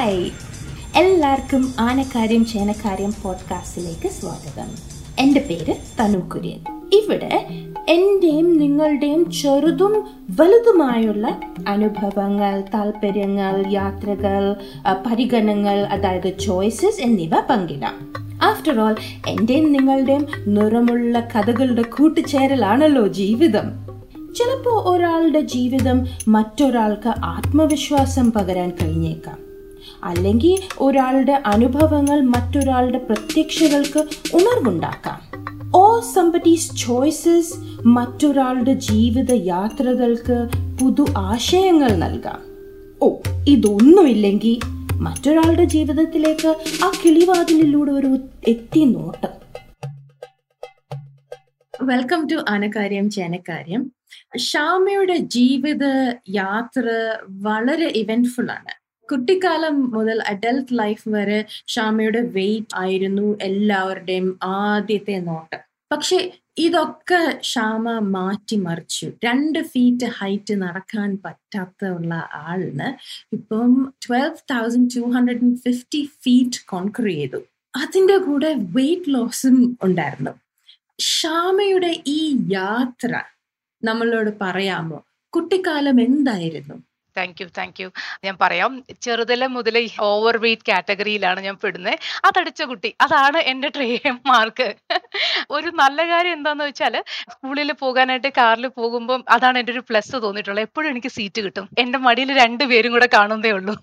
Hi എല്ലാവർക്കും ആനക്കാര്യം ചേനക്കാര്യം പോഡ്കാസ്റ്റിലേക്ക് സ്വാഗതം. എന്റെ പേര് തനു കുര്യൻ. ഇവിടെ എന്റെയും നിങ്ങളുടെയും ചെറുതും വലുതുമായുള്ള അനുഭവങ്ങൾ താല്പര്യങ്ങൾ യാത്രകൾ പരിഗണനകൾ അതായത് ചോയ്സസ് എന്നിവ പങ്കിടാം. ആഫ്റ്റർ ഓൾ എന്റെയും നിങ്ങളുടെയും നിറമുള്ള കഥകളുടെ കൂട്ടുചേരലാണല്ലോ ജീവിതം. ചിലപ്പോൾ ഒരാളുടെ ജീവിതം മറ്റൊരാൾക്ക് ആത്മവിശ്വാസം പകരാൻ കഴിഞ്ഞേക്കാം. അല്ലെങ്കിൽ ഒരാളുടെ അനുഭവങ്ങൾ മറ്റൊരാളുടെ പ്രത്യക്ഷകൾക്ക് ഉണർവുണ്ടാക്കാം. ഓ സമ്പറ്റീസ് ചോയ്സസ് മറ്റൊരാളുടെ ജീവിത യാത്രകൾക്ക് പുതു ആശയങ്ങൾ നൽകാം. ഓ ഇതൊന്നുമില്ലെങ്കിൽ മറ്റൊരാളുടെ ജീവിതത്തിലേക്ക് ആ കിളിവാതിലിലൂടെ ഒരു എത്തി നോട്ടം. വെൽക്കം ടു അനകാര്യം ചേനക്കാര്യം ഷാമയുടെ ജീവിത യാത്ര വളരെ ഇവന്റ്ഫുൾ ആണ്. കുട്ടിക്കാലം മുതൽ അഡൽട്ട് ലൈഫ് വരെ ഷാമയുടെ വെയിറ്റ് ആയിരുന്നു എല്ലാവരുടെയും ആദ്യത്തെ നോട്ടം. പക്ഷെ ഇതൊക്കെ ഷാമ മാറ്റിമറിച്ചു. രണ്ട് ഫീറ്റ് ഹൈറ്റ് നടക്കാൻ പറ്റാത്ത ഉള്ള ആളിന് ഇപ്പം twelve thousand two hundred and fifty feet concrete ചെയ്തു. അതിന്റെ കൂടെ വെയിറ്റ് ലോസും ഉണ്ടായിരുന്നു. ഷാമയുടെ ഈ യാത്ര നമ്മളോട് പറയാമോ? കുട്ടിക്കാലം എന്തായിരുന്നു? താങ്ക് യു താങ്ക് യു ഞാൻ പറയാം ചെറുതല മുതൽ ഓവർ വെയിറ്റ് കാറ്റഗറിയിലാണ് ഞാൻ പെടുന്നത് അതടിച്ച കുട്ടി അതാണ് എന്റെ ട്രെയിൻ മാർക്ക് ഒരു നല്ല കാര്യം എന്താന്ന് വെച്ചാൽ സ്കൂളിൽ പോകാനായിട്ട് കാറിൽ പോകുമ്പോൾ അതാണ് എന്റെ ഒരു പ്ലസ് തോന്നിയിട്ടുള്ളത്. എപ്പോഴും എനിക്ക് സീറ്റ് കിട്ടും. എന്റെ മടിയിൽ രണ്ട് പേരും കൂടെ കാണുന്നതേ ഉള്ളൂ.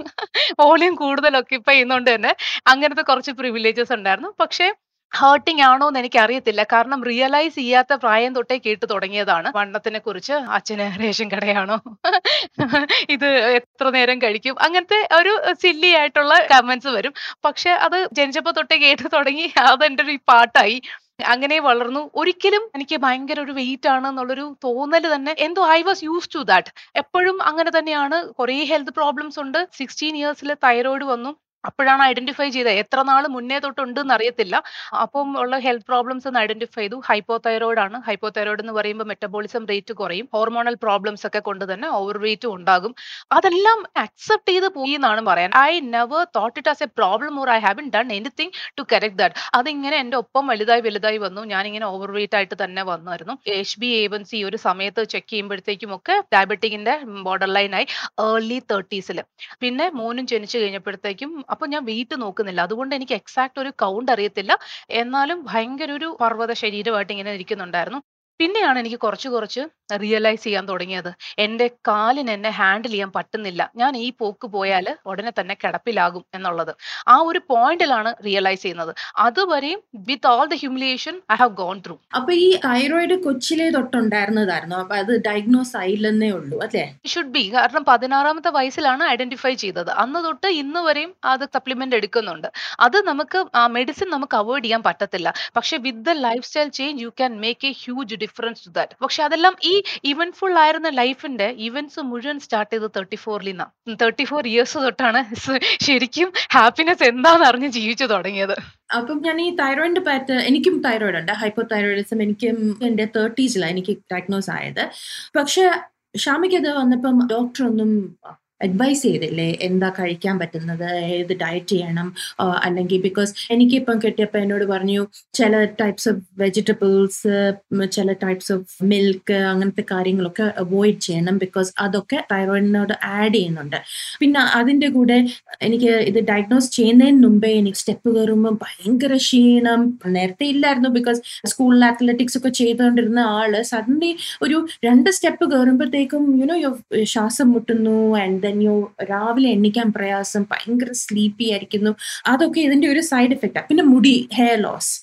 വോളിയം കൂടുതൽ ഒക്കിപ്പൈ ചെയ്യുന്നതുകൊണ്ട് തന്നെ അങ്ങനത്തെ കുറച്ച് പ്രിവിലേജസ് ഉണ്ടായിരുന്നു. പക്ഷേ ഹേർട്ടിംഗ് ആണോ എന്ന് എനിക്ക് അറിയത്തില്ല കാരണം റിയലൈസ് ചെയ്യാത്ത പ്രായം തൊട്ടേ കേട്ട് തുടങ്ങിയതാണ്. വണ്ണത്തിനെ കുറിച്ച് അച്ഛന് റേഷൻ കടയാണോ? ഇത് എത്ര നേരം കഴിക്കും? അങ്ങനത്തെ ഒരു സില്ലി ആയിട്ടുള്ള കമന്റ്സ് വരും. പക്ഷെ അത് ജനിച്ചപ്പോ തൊട്ടേ കേട്ട് തുടങ്ങി അതെന്റെ ഒരു പാട്ടായി. അങ്ങനെ വളർന്നു. ഒരിക്കലും എനിക്ക് ഭയങ്കര ഒരു വെയിറ്റ് ആണ് എന്നുള്ളൊരു തോന്നൽ തന്നെ. എന്തോ I was use to that എപ്പോഴും അങ്ങനെ തന്നെയാണ്. കുറേ ഹെൽത്ത് പ്രോബ്ലംസ് ഉണ്ട്. സിക്സ്റ്റീൻ ഇയേഴ്സിൽ തൈറോയിഡ് വന്നു. അപ്പോഴാണ് ഐഡന്റിഫൈ ചെയ്തത്. എത്ര നാൾ മുന്നേ തൊട്ടുണ്ട് എന്ന് അറിയത്തില്ല. അപ്പം ഉള്ള ഹെൽത്ത് പ്രോബ്ലംസ് ഒന്ന് ഐഡന്റിഫൈ ചെയ്തു. ഹൈപ്പോ തൈറോയിഡ് ആണ്. ഹൈപ്പോ തൈറോയിഡ് എന്ന് പറയുമ്പോൾ മെറ്റബോളിസം റേറ്റ് കുറയും. ഹോർമോണൽ പ്രോബ്ലംസ് ഒക്കെ കൊണ്ട് തന്നെ ഓവർ വെയിറ്റും ഉണ്ടാകും. അതെല്ലാം അക്സെപ്റ്റ് ചെയ്ത് പോയി എന്നാണ് പറയാൻ. I never thought it as a problem or I have done anything to correct that അതിങ്ങനെ എന്റെ ഒപ്പം വലുതായി വലുതായി വന്നു. ഞാനിങ്ങനെ ഓവർ വെയിറ്റ് ആയിട്ട് തന്നെ വന്നായിരുന്നു. എച്ച് ബി ഏവൻസി ഒരു സമയത്ത് ചെക്ക് ചെയ്യുമ്പോഴത്തേക്കും ഒക്കെ ഡയബറ്റിക്കിന്റെ ബോർഡർ ലൈനായി ഏർലി തേർട്ടീസിൽ പിന്നെ മോനും ജനിച്ചു കഴിഞ്ഞപ്പോഴത്തേക്കും അപ്പൊ ഞാൻ വെയിറ്റ് നോക്കുന്നില്ല. അതുകൊണ്ട് എനിക്ക് എക്സാക്ട് ഒരു കൗണ്ട് അറിയത്തില്ല. എന്നാലും ഭയങ്കര ഒരു പർവത ശരീരമായിട്ട് ഇങ്ങനെ ഇരിക്കുന്നുണ്ടായിരുന്നു. പിന്നെയാണ് എനിക്ക് കുറച്ച് കുറച്ച് റിയലൈസ് ചെയ്യാൻ തുടങ്ങിയത്. എന്റെ കാലിന് എന്നെ ഹാൻഡിൽ ചെയ്യാൻ പറ്റുന്നില്ല. ഞാൻ ഈ പോക്ക് പോയാൽ ഉടനെ തന്നെ കിടപ്പിലാകും എന്നുള്ളത്. ആ ഒരു പോയിന്റിലാണ് റിയലൈസ് ചെയ്യുന്നത്. അതുവരെയും with all the humiliation I have gone through അപ്പൊ ഈ തൈറോയിഡ് കൊച്ചിലെ തൊട്ടുണ്ടായിരുന്നതായിരുന്നു? അപ്പൊ അത് ഡയഗ്നോസ് ആയില്ലെന്നേ ഉള്ളൂ അല്ലേ? ഷുഡ് ബി കാരണം പതിനാറാമത്തെ വയസ്സിലാണ് ഐഡന്റിഫൈ ചെയ്തത്. അന്ന് തൊട്ട് ഇന്ന് വരെയും അത് സപ്ലിമെന്റ് എടുക്കുന്നുണ്ട്. അത് നമുക്ക് മെഡിസിൻ നമുക്ക് അവോയ്ഡ് ചെയ്യാൻ പറ്റത്തില്ല. പക്ഷെ with the lifestyle change you can make a huge difference to that പക്ഷെ അതെല്ലാം ഈ ഇവൻഫുൾ ആയിരുന്ന ലൈഫിന്റെ ഇവന്റ്സ് മുഴുവൻ സ്റ്റാർട്ട് ചെയ്ത് തേർട്ടി ഫോറിൽ നിന്നാണ് തേർട്ടി ഫോർ ഇയേഴ്സ് തൊട്ടാണ് ശരിക്കും ഹാപ്പിനെസ് എന്താണെന്ന് അറിഞ്ഞ് ജീവിച്ചു തുടങ്ങിയത്. അപ്പം ഞാൻ ഈ തൈറോയിഡിന്റെ പാറ്റ് എനിക്കും തൈറോയിഡ് ഉണ്ട്. ഹൈപ്പോ തൈറോയിഡിസം എനിക്കും എന്റെ തേർട്ടീസിലാണ് എനിക്ക് ഡയഗ്നോസ് ആയത്. പക്ഷെ ഷാമിക്ക് വന്നപ്പം ഡോക്ടർ ഒന്നും അഡ്വൈസ് ചെയ്തില്ലേ? എന്താ കഴിക്കാൻ പറ്റുന്നത്? ഏത് ഡയറ്റ് ചെയ്യണം? അല്ലെങ്കിൽ ബിക്കോസ് എനിക്കിപ്പം കിട്ടിയപ്പോൾ എന്നോട് പറഞ്ഞു ചില ടൈപ്സ് ഓഫ് വെജിറ്റബിൾസ് ചില ടൈപ്സ് ഓഫ് മിൽക്ക് അങ്ങനത്തെ കാര്യങ്ങളൊക്കെ അവോയ്ഡ് ചെയ്യണം ബിക്കോസ് അതൊക്കെ തൈറോയിഡിനോട് ആഡ് ചെയ്യുന്നുണ്ട്. പിന്നെ അതിന്റെ കൂടെ എനിക്ക് ഇത് ഡയഗ്നോസ് ചെയ്യുന്നതിന് മുമ്പേ എനിക്ക് സ്റ്റെപ്പ് കയറുമ്പോൾ ഭയങ്കര ക്ഷീണം. നേരത്തെ ഇല്ലായിരുന്നു ബിക്കോസ് സ്കൂളിൽ അത്ലറ്റിക്സ് ഒക്കെ ചെയ്തുകൊണ്ടിരുന്ന ആൾ സഡൻലി ഒരു രണ്ട് സ്റ്റെപ്പ് കയറുമ്പോഴത്തേക്കും യുനോ യോ ശ്വാസം മുട്ടുന്നു ആൻഡ് ദെൻ രാവിലെ എണ്ണിക്കാൻ പ്രയാസം ഭയങ്കര സ്ലീപ്പി ആയിരിക്കുന്നു. അതൊക്കെ ഇതിന്റെ ഒരു സൈഡ് എഫക്റ്റാണ് പിന്നെ മുടി ഹെയർ ലോസ്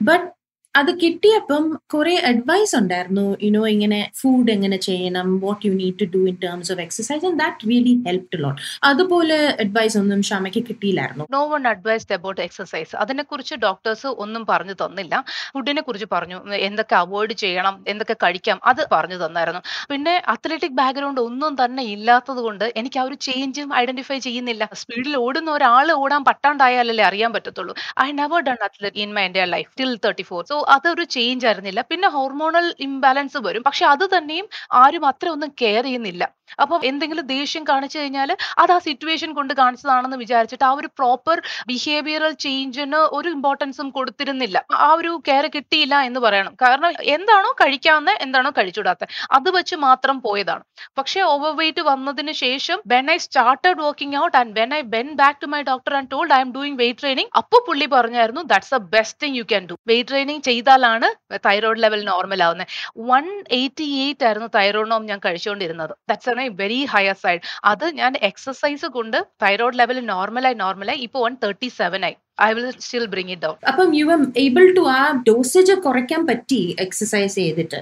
ബട്ട് അത് കിട്ടിയപ്പം കുറെ അഡ്വൈസ് ഉണ്ടായിരുന്നു. യുനോ ഇങ്ങനെ ഫുഡ് എങ്ങനെ ചെയ്യണം what you need to do in terms of exercise and that really help lot അതുപോലെ അഡ്വൈസ് ഒന്നും ഷാമയ്ക്ക് കിട്ടിയില്ലായിരുന്നു. No one advised about exercise അതിനെക്കുറിച്ച് ഡോക്ടേഴ്സ് ഒന്നും പറഞ്ഞു തന്നില്ല. ഫുഡിനെ കുറിച്ച് പറഞ്ഞു. എന്തൊക്കെ അവോയ്ഡ് ചെയ്യണം എന്തൊക്കെ കഴിക്കാം അത് പറഞ്ഞു തന്നായിരുന്നു. പിന്നെ അത്ലറ്റിക് ബാക്ക്ഗ്രൗണ്ട് ഒന്നും തന്നെ ഇല്ലാത്തത് കൊണ്ട് എനിക്ക് ആ ഒരു ചേഞ്ചും ഐഡന്റിഫൈ ചെയ്യുന്നില്ല. സ്പീഡിൽ ഓടുന്ന ഒരാൾ ഓടാൻ പട്ടാണ്ടായാലല്ലേ അറിയാൻ പറ്റത്തുള്ളൂ. I never done athlete in my എന്റെ life till thirty four so അതൊരു ചേഞ്ച് ആയിരുന്നില്ല. പിന്നെ ഹോർമോണൽ ഇംബാലൻസ് വരും. പക്ഷെ അത് തന്നെയും ആരും അത്ര ഒന്നും കെയർ ചെയ്യുന്നില്ല. അപ്പൊ എന്തെങ്കിലും ദേഷ്യം കാണിച്ചു കഴിഞ്ഞാൽ അത് ആ സിറ്റുവേഷൻ കൊണ്ട് കാണിച്ചതാണെന്ന് വിചാരിച്ചിട്ട് ആ ഒരു പ്രോപ്പർ ബിഹേവിയറൽ ചേഞ്ചിന് ഒരു ഇമ്പോർട്ടൻസും കൊടുത്തിരുന്നില്ല. ആ ഒരു കെയർ കിട്ടിയില്ല എന്ന് പറയണം. കാരണം എന്താണോ കഴിക്കാവുന്ന എന്താണോ കഴിച്ചുകൂടാത്ത. അത് വെച്ച് മാത്രം പോയതാണ്. പക്ഷെ ഓവർ വെയിറ്റ് വന്നതിന് ശേഷം when I started working out and when I Ben back to my doctor and told I am doing weight training അപ്പൊ പുള്ളി പറഞ്ഞായിരുന്നു that's a best thing you can do weight training ചെയ്താലാണ് thyroid level normal ആവുന്നത് one eighty eight ആയിരുന്നു തൈറോയിഡോം ഞാൻ കഴിച്ചുകൊണ്ടിരുന്നത്. That's a very higher side അത് ഞാൻ എക്സസൈസ് കൊണ്ട് തൈറോയ്ഡ് ലെവൽ നോർമലായി നോർമലായി ഇപ്പോൾ വൺ തേർട്ടി സെവൻ ആയി. I will still bring it down അപ്പം യു എം ഏബിൾ ടു ആ ഡോസേജ് കുറയ്ക്കാൻ പറ്റി എക്സസൈസ് ചെയ്തിട്ട്.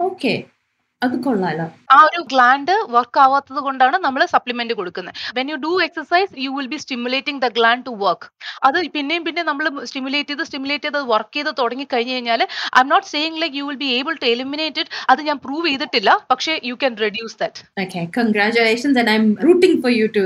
ഓക്കെ അത് കൊള്ളാലോ. ആ ഒരു ഗ്ലാൻഡ് വർക്ക് ആവാത്തത് കൊണ്ടാണ് നമ്മൾ സപ്ലിമെന്റ് കൊടുക്കുന്നത് when you do exercise you will be stimulating the gland to work അത് പിന്നെയും പിന്നെ നമ്മൾ സ്റ്റിമുലേറ്റ് ചെയ്ത് സ്റ്റിമുലേറ്റ് ചെയ്ത് വർക്ക് ചെയ്ത് തുടങ്ങി കഴിഞ്ഞ് കഴിഞ്ഞാൽ I am not saying like you will be able to eliminated അത് ഞാൻ പ്രൂവ് ചെയ്തിട്ടില്ല. പക്ഷേ you can reduce that Okay, congratulations, and I'm rooting for you to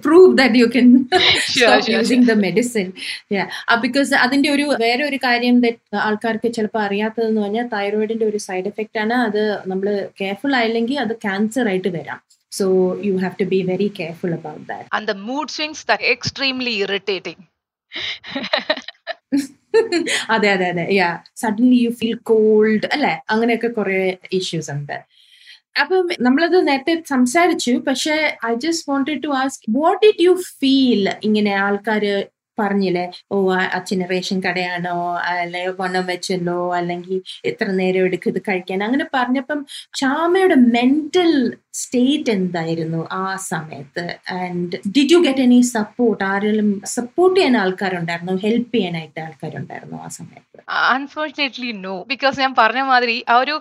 prove that you can Sure, stop sure, using the medicine. Yeah, uh, because അതിന്റെ ഒരു വേറെ ഒരു കാര്യം ആൾക്കാർക്ക് ചിലപ്പോൾ അറിയാത്തതെന്ന് പറഞ്ഞാൽ തൈറോയിഡിന്റെ ഒരു സൈഡ് എഫക്റ്റ് ആണ്. അത് നമ്മൾ കെയർഫുൾ ആയില്ലെങ്കിൽ അത് ക്യാൻസർ ആയിട്ട് വരാം. So you have to be very careful about that and the mood swings that extremely irritating. അതെ അതെ അതെ. Yeah suddenly you feel cold അല്ലെ? അങ്ങനെയൊക്കെ കുറെ ഇഷ്യൂസ് ഉണ്ട്. അപ്പം നമ്മളത് നേരത്തെ സംസാരിച്ചു. പക്ഷെ I just wanted to ask what did you feel ഇങ്ങനെ ആൾക്കാര് പറഞ്ഞില്ലേ? ഓ അച്ഛന് റേഷൻ കടയാണോ? അല്ലെ വണ്ണം വെച്ചല്ലോ? അല്ലെങ്കിൽ എത്ര നേരം എടുക്കും ഇത് കഴിക്കാൻ? അങ്ങനെ പറഞ്ഞപ്പം ക്ഷാമയുടെ മെന്റൽ സ്റ്റേറ്റ് എന്തായിരുന്നു ആ സമയത്ത്? And did you get any support ആരെങ്കിലും സപ്പോർട്ട് ചെയ്യാൻ ആൾക്കാരുണ്ടായിരുന്നു? ഹെൽപ്പ് ചെയ്യാനായിട്ട് ആൾക്കാരുണ്ടായിരുന്നു ആ സമയത്ത്? അൺഫോർച്ചുനേറ്റ്ലി നോ ബിക്കോസ് ഞാൻ പറഞ്ഞ മാതിരി ആ ഒരു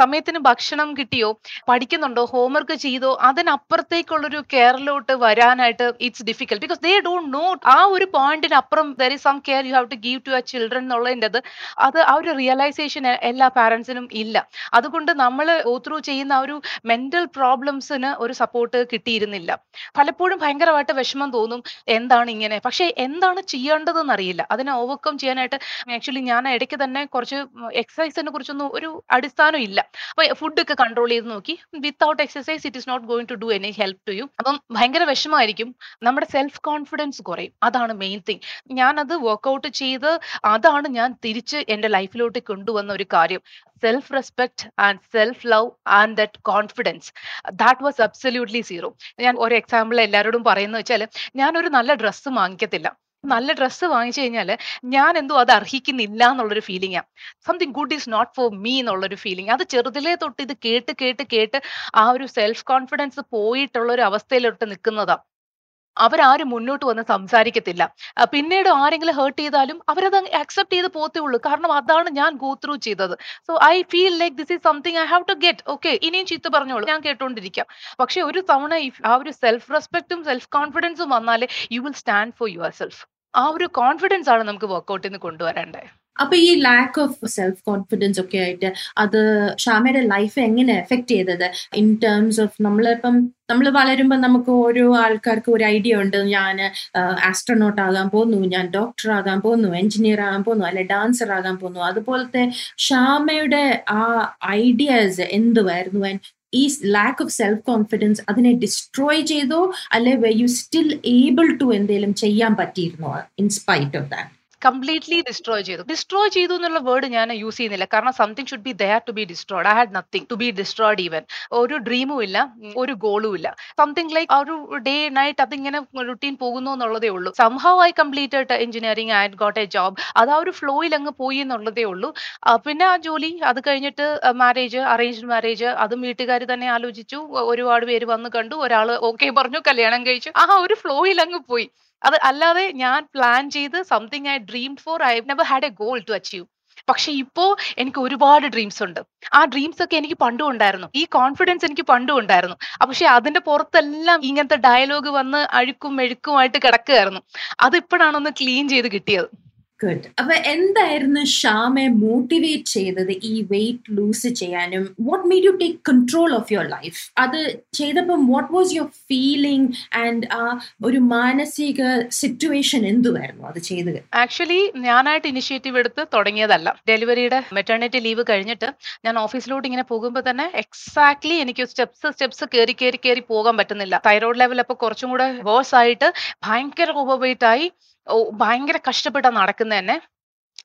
സമയത്തിന് ഭക്ഷണം കിട്ടിയോ പഠിക്കുന്നുണ്ടോ ഹോംവർക്ക് ചെയ്തോ അതിനപ്പുറത്തേക്കുള്ളൊരു കെയറിലോട്ട് വരാനായിട്ട് it's difficult because they don't know ആ ഒരു പോയിന്റിന് അപ്പുറം there is some care you have to give to your children എന്നുള്ളതിന്റെ അത് ആ ഒരു റിയലൈസേഷൻ എല്ലാ പാരൻസിനും ഇല്ല. അതുകൊണ്ട് നമ്മൾ ഓത്രൂ ചെയ്യുന്ന ആ ഒരു മെന്റൽ പ്രോബ്ലംസിന് ഒരു സപ്പോർട്ട് കിട്ടിയിരുന്നില്ല. പലപ്പോഴും ഭയങ്കരമായിട്ട് വിഷമം തോന്നും എന്താണ് ഇങ്ങനെ? പക്ഷേ എന്താണ് ചെയ്യേണ്ടതെന്ന് അറിയില്ല. അതിനെ ഓവർകം ചെയ്യാനായിട്ട് ആക്ച്വലി ഞാൻ ഇടയ്ക്ക് തന്നെ കുറച്ച് എക്സസൈസിനെ കുറിച്ചൊന്നും ഒരു അടിസ്ഥാനം ഇല്ല. അപ്പൊ ഫുഡൊക്കെ കൺട്രോൾ ചെയ്ത് നോക്കി. Without exercise it is not going to do any help to you അപ്പം ഭയങ്കര വിഷമമായിരിക്കും. നമ്മുടെ സെൽഫ് കോൺഫിഡൻസ് കുറയും. അതാണ് മെയിൻ തിങ് ഞാനത് വർക്കൗട്ട് ചെയ്ത് അതാണ് ഞാൻ തിരിച്ച് എന്റെ ലൈഫിലോട്ട് കൊണ്ടുവന്ന ഒരു കാര്യം. Self respect and self love and that confidence that was absolutely zero ഞാൻ ഒരു എക്സാമ്പിൾ എല്ലാവരോടും പറയുന്നത് വെച്ചാൽ ഞാനൊരു നല്ല ഡ്രസ്സ് വാങ്ങിക്കത്തില്ല. നല്ല ഡ്രസ്സ് വാങ്ങിച്ചു കഴിഞ്ഞാൽ ഞാൻ എന്തോ അത് അർഹിക്കുന്നില്ല എന്നുള്ളൊരു ഫീലിംഗാ something good is not for me എന്നുള്ളൊരു ഫീലിംഗ് അത് ചെറുതിലേ തൊട്ട് ഇത് കേട്ട് കേട്ട് കേട്ട് ആ ഒരു സെൽഫ് കോൺഫിഡൻസ് പോയിട്ടുള്ള ഒരു അവസ്ഥയിലോട്ട് നിൽക്കുന്നതാ. അവരാരും മുന്നോട്ട് വന്ന് സംസാരിക്കത്തില്ല. പിന്നീട് ആരെങ്കിലും ഹേർട്ട് ചെയ്താലും അവരത് അക്സെപ്റ്റ് ചെയ്ത് പോത്തേ ഉള്ളൂ. കാരണം അതാണ് ഞാൻ ഗോ ത്രൂ ചെയ്തത്. So I feel like this is something I have to get okay ഇനിയും ചീത്ത പറഞ്ഞോളൂ. ഞാൻ കേട്ടോണ്ടിരിക്കാം. പക്ഷെ ഒരു തവണ ആ ഒരു സെൽഫ് റെസ്പെക്റ്റും സെൽഫ് കോൺഫിഡൻസും വന്നാലേ you will stand for yourself ആ ഒരു കോൺഫിഡൻസ് ആണ് നമുക്ക് വർക്കൗട്ടിൽ നിന്ന് കൊണ്ടുവരേണ്ടത് അപ്പൊ ഈ ലാക്ക് ഓഫ് സെൽഫ് കോൺഫിഡൻസ് ഒക്കെ ആയിട്ട് അത് ഷാമയുടെ ലൈഫ് എങ്ങനെ എഫക്ട് ചെയ്തത്? ഇൻ ടേംസ് ഓഫ് നമ്മളിപ്പം നമ്മൾ വളരുമ്പോൾ നമുക്ക് ഓരോ ആൾക്കാർക്ക് ഒരു ഐഡിയ ഉണ്ട്. ഞാൻ ആസ്ട്രോനോട്ട് ആകാൻ പോകുന്നു ഞാൻ ഡോക്ടർ ആകാൻ പോകുന്നു എഞ്ചിനീയർ ആകാൻ പോകുന്നു അല്ലെ ഡാൻസർ ആകാൻ പോകുന്നു. അതുപോലത്തെ ഷാമയുടെ ആ ഐഡിയാസ് എന്തുവായിരുന്നു? And ഈ ലാക്ക് ഓഫ് സെൽഫ് കോൺഫിഡൻസ് അതിനെ ഡിസ്ട്രോയ് ചെയ്തോ? അല്ലെ were you still able to എന്തെങ്കിലും ചെയ്യാൻ പറ്റിയിരുന്നോ? In spite of that completely destroy ചെയ്തു. ഡിസ്ട്രോയ് ചെയ്തു എന്നുള്ള വേർഡ് ഞാൻ യൂസ് ചെയ്യുന്നില്ല. കാരണം something should be there to be destroyed I had nothing to be destroyed even ഒരു ഡ്രീമും ഇല്ല ഒരു ഗോളും ഇല്ല. സംതിങ് ലൈക്ക് ഒരു ഡേ നൈറ്റ് അതിങ്ങനെ റുട്ടീൻ പോകുന്നു എന്നുള്ളതേ ഉള്ളൂ. Somehow I completed engineering and got a job അത് ആ ഒരു ഫ്ലോയിൽ അങ്ങ് പോയി എന്നുള്ളതേ ഉള്ളൂ. പിന്നെ ആ ജോലി അത് കഴിഞ്ഞിട്ട് മാരേജ് അറേഞ്ച്ഡ് മാരേജ് അതും വീട്ടുകാർ തന്നെ ആലോചിച്ചു. ഒരുപാട് പേര് വന്ന് കണ്ടു. ഒരാൾ ഓക്കെ പറഞ്ഞു. കല്യാണം കഴിച്ചു. ആ ഒരു ഫ്ലോയിൽ അങ്ങ് പോയി. അത് അല്ലാതെ ഞാൻ പ്ലാൻ ചെയ്ത് something I dream for I never had a goal to achieve പക്ഷെ ഇപ്പോ എനിക്ക് ഒരുപാട് ഡ്രീംസ് ഉണ്ട്. ആ ഡ്രീംസ് ഒക്കെ എനിക്ക് പണ്ടും ഉണ്ടായിരുന്നു. ഈ കോൺഫിഡൻസ് എനിക്ക് പണ്ടും ഉണ്ടായിരുന്നു. പക്ഷെ അതിന്റെ പുറത്തെല്ലാം ഇങ്ങനത്തെ ഡയലോഗ് വന്ന് അഴുക്കും മെഴുക്കുമായിട്ട് കിടക്കുകയായിരുന്നു. അത് ഇപ്പോഴാണ് ഒന്ന് ക്ലീൻ ചെയ്ത് കിട്ടിയത്. ഗുഡ് അപ്പൊ എന്തായിരുന്നു ഷാമെ മോട്ടിവേറ്റ് ചെയ്തത് ഈ വെയിറ്റ് ലൂസ് ചെയ്യാനും? What made you take control of your life അത് ചെയ്തപ്പം what was your feeling and ആ ഒരു മാനസിക സിറ്റുവേഷൻ എന്തുവായിരുന്നു അത് ചെയ്തത്? ആക്ച്വലി ഞാനായിട്ട് ഇനിഷ്യേറ്റീവ് എടുത്ത് തുടങ്ങിയതല്ല. ഡെലിവറിയുടെ മെറ്റേണിറ്റി ലീവ് കഴിഞ്ഞിട്ട് ഞാൻ ഓഫീസിലോട്ട് ഇങ്ങനെ പോകുമ്പോൾ തന്നെ എക്സാക്ട്ലി എനിക്ക് സ്റ്റെപ്സ് സ്റ്റെപ്സ് കയറി കയറി കയറി പോകാൻ പറ്റുന്നില്ല. തൈറോയ്ഡ് ലെവൽ അപ്പോൾ കുറച്ചും കൂടെ വേഴ്സ് ആയിട്ട് ഭയങ്കര ഓവർ വെയിറ്റ് ആയി. ഭയങ്കര കഷ്ടപ്പെട്ടാ നടക്കുന്നത് തന്നെ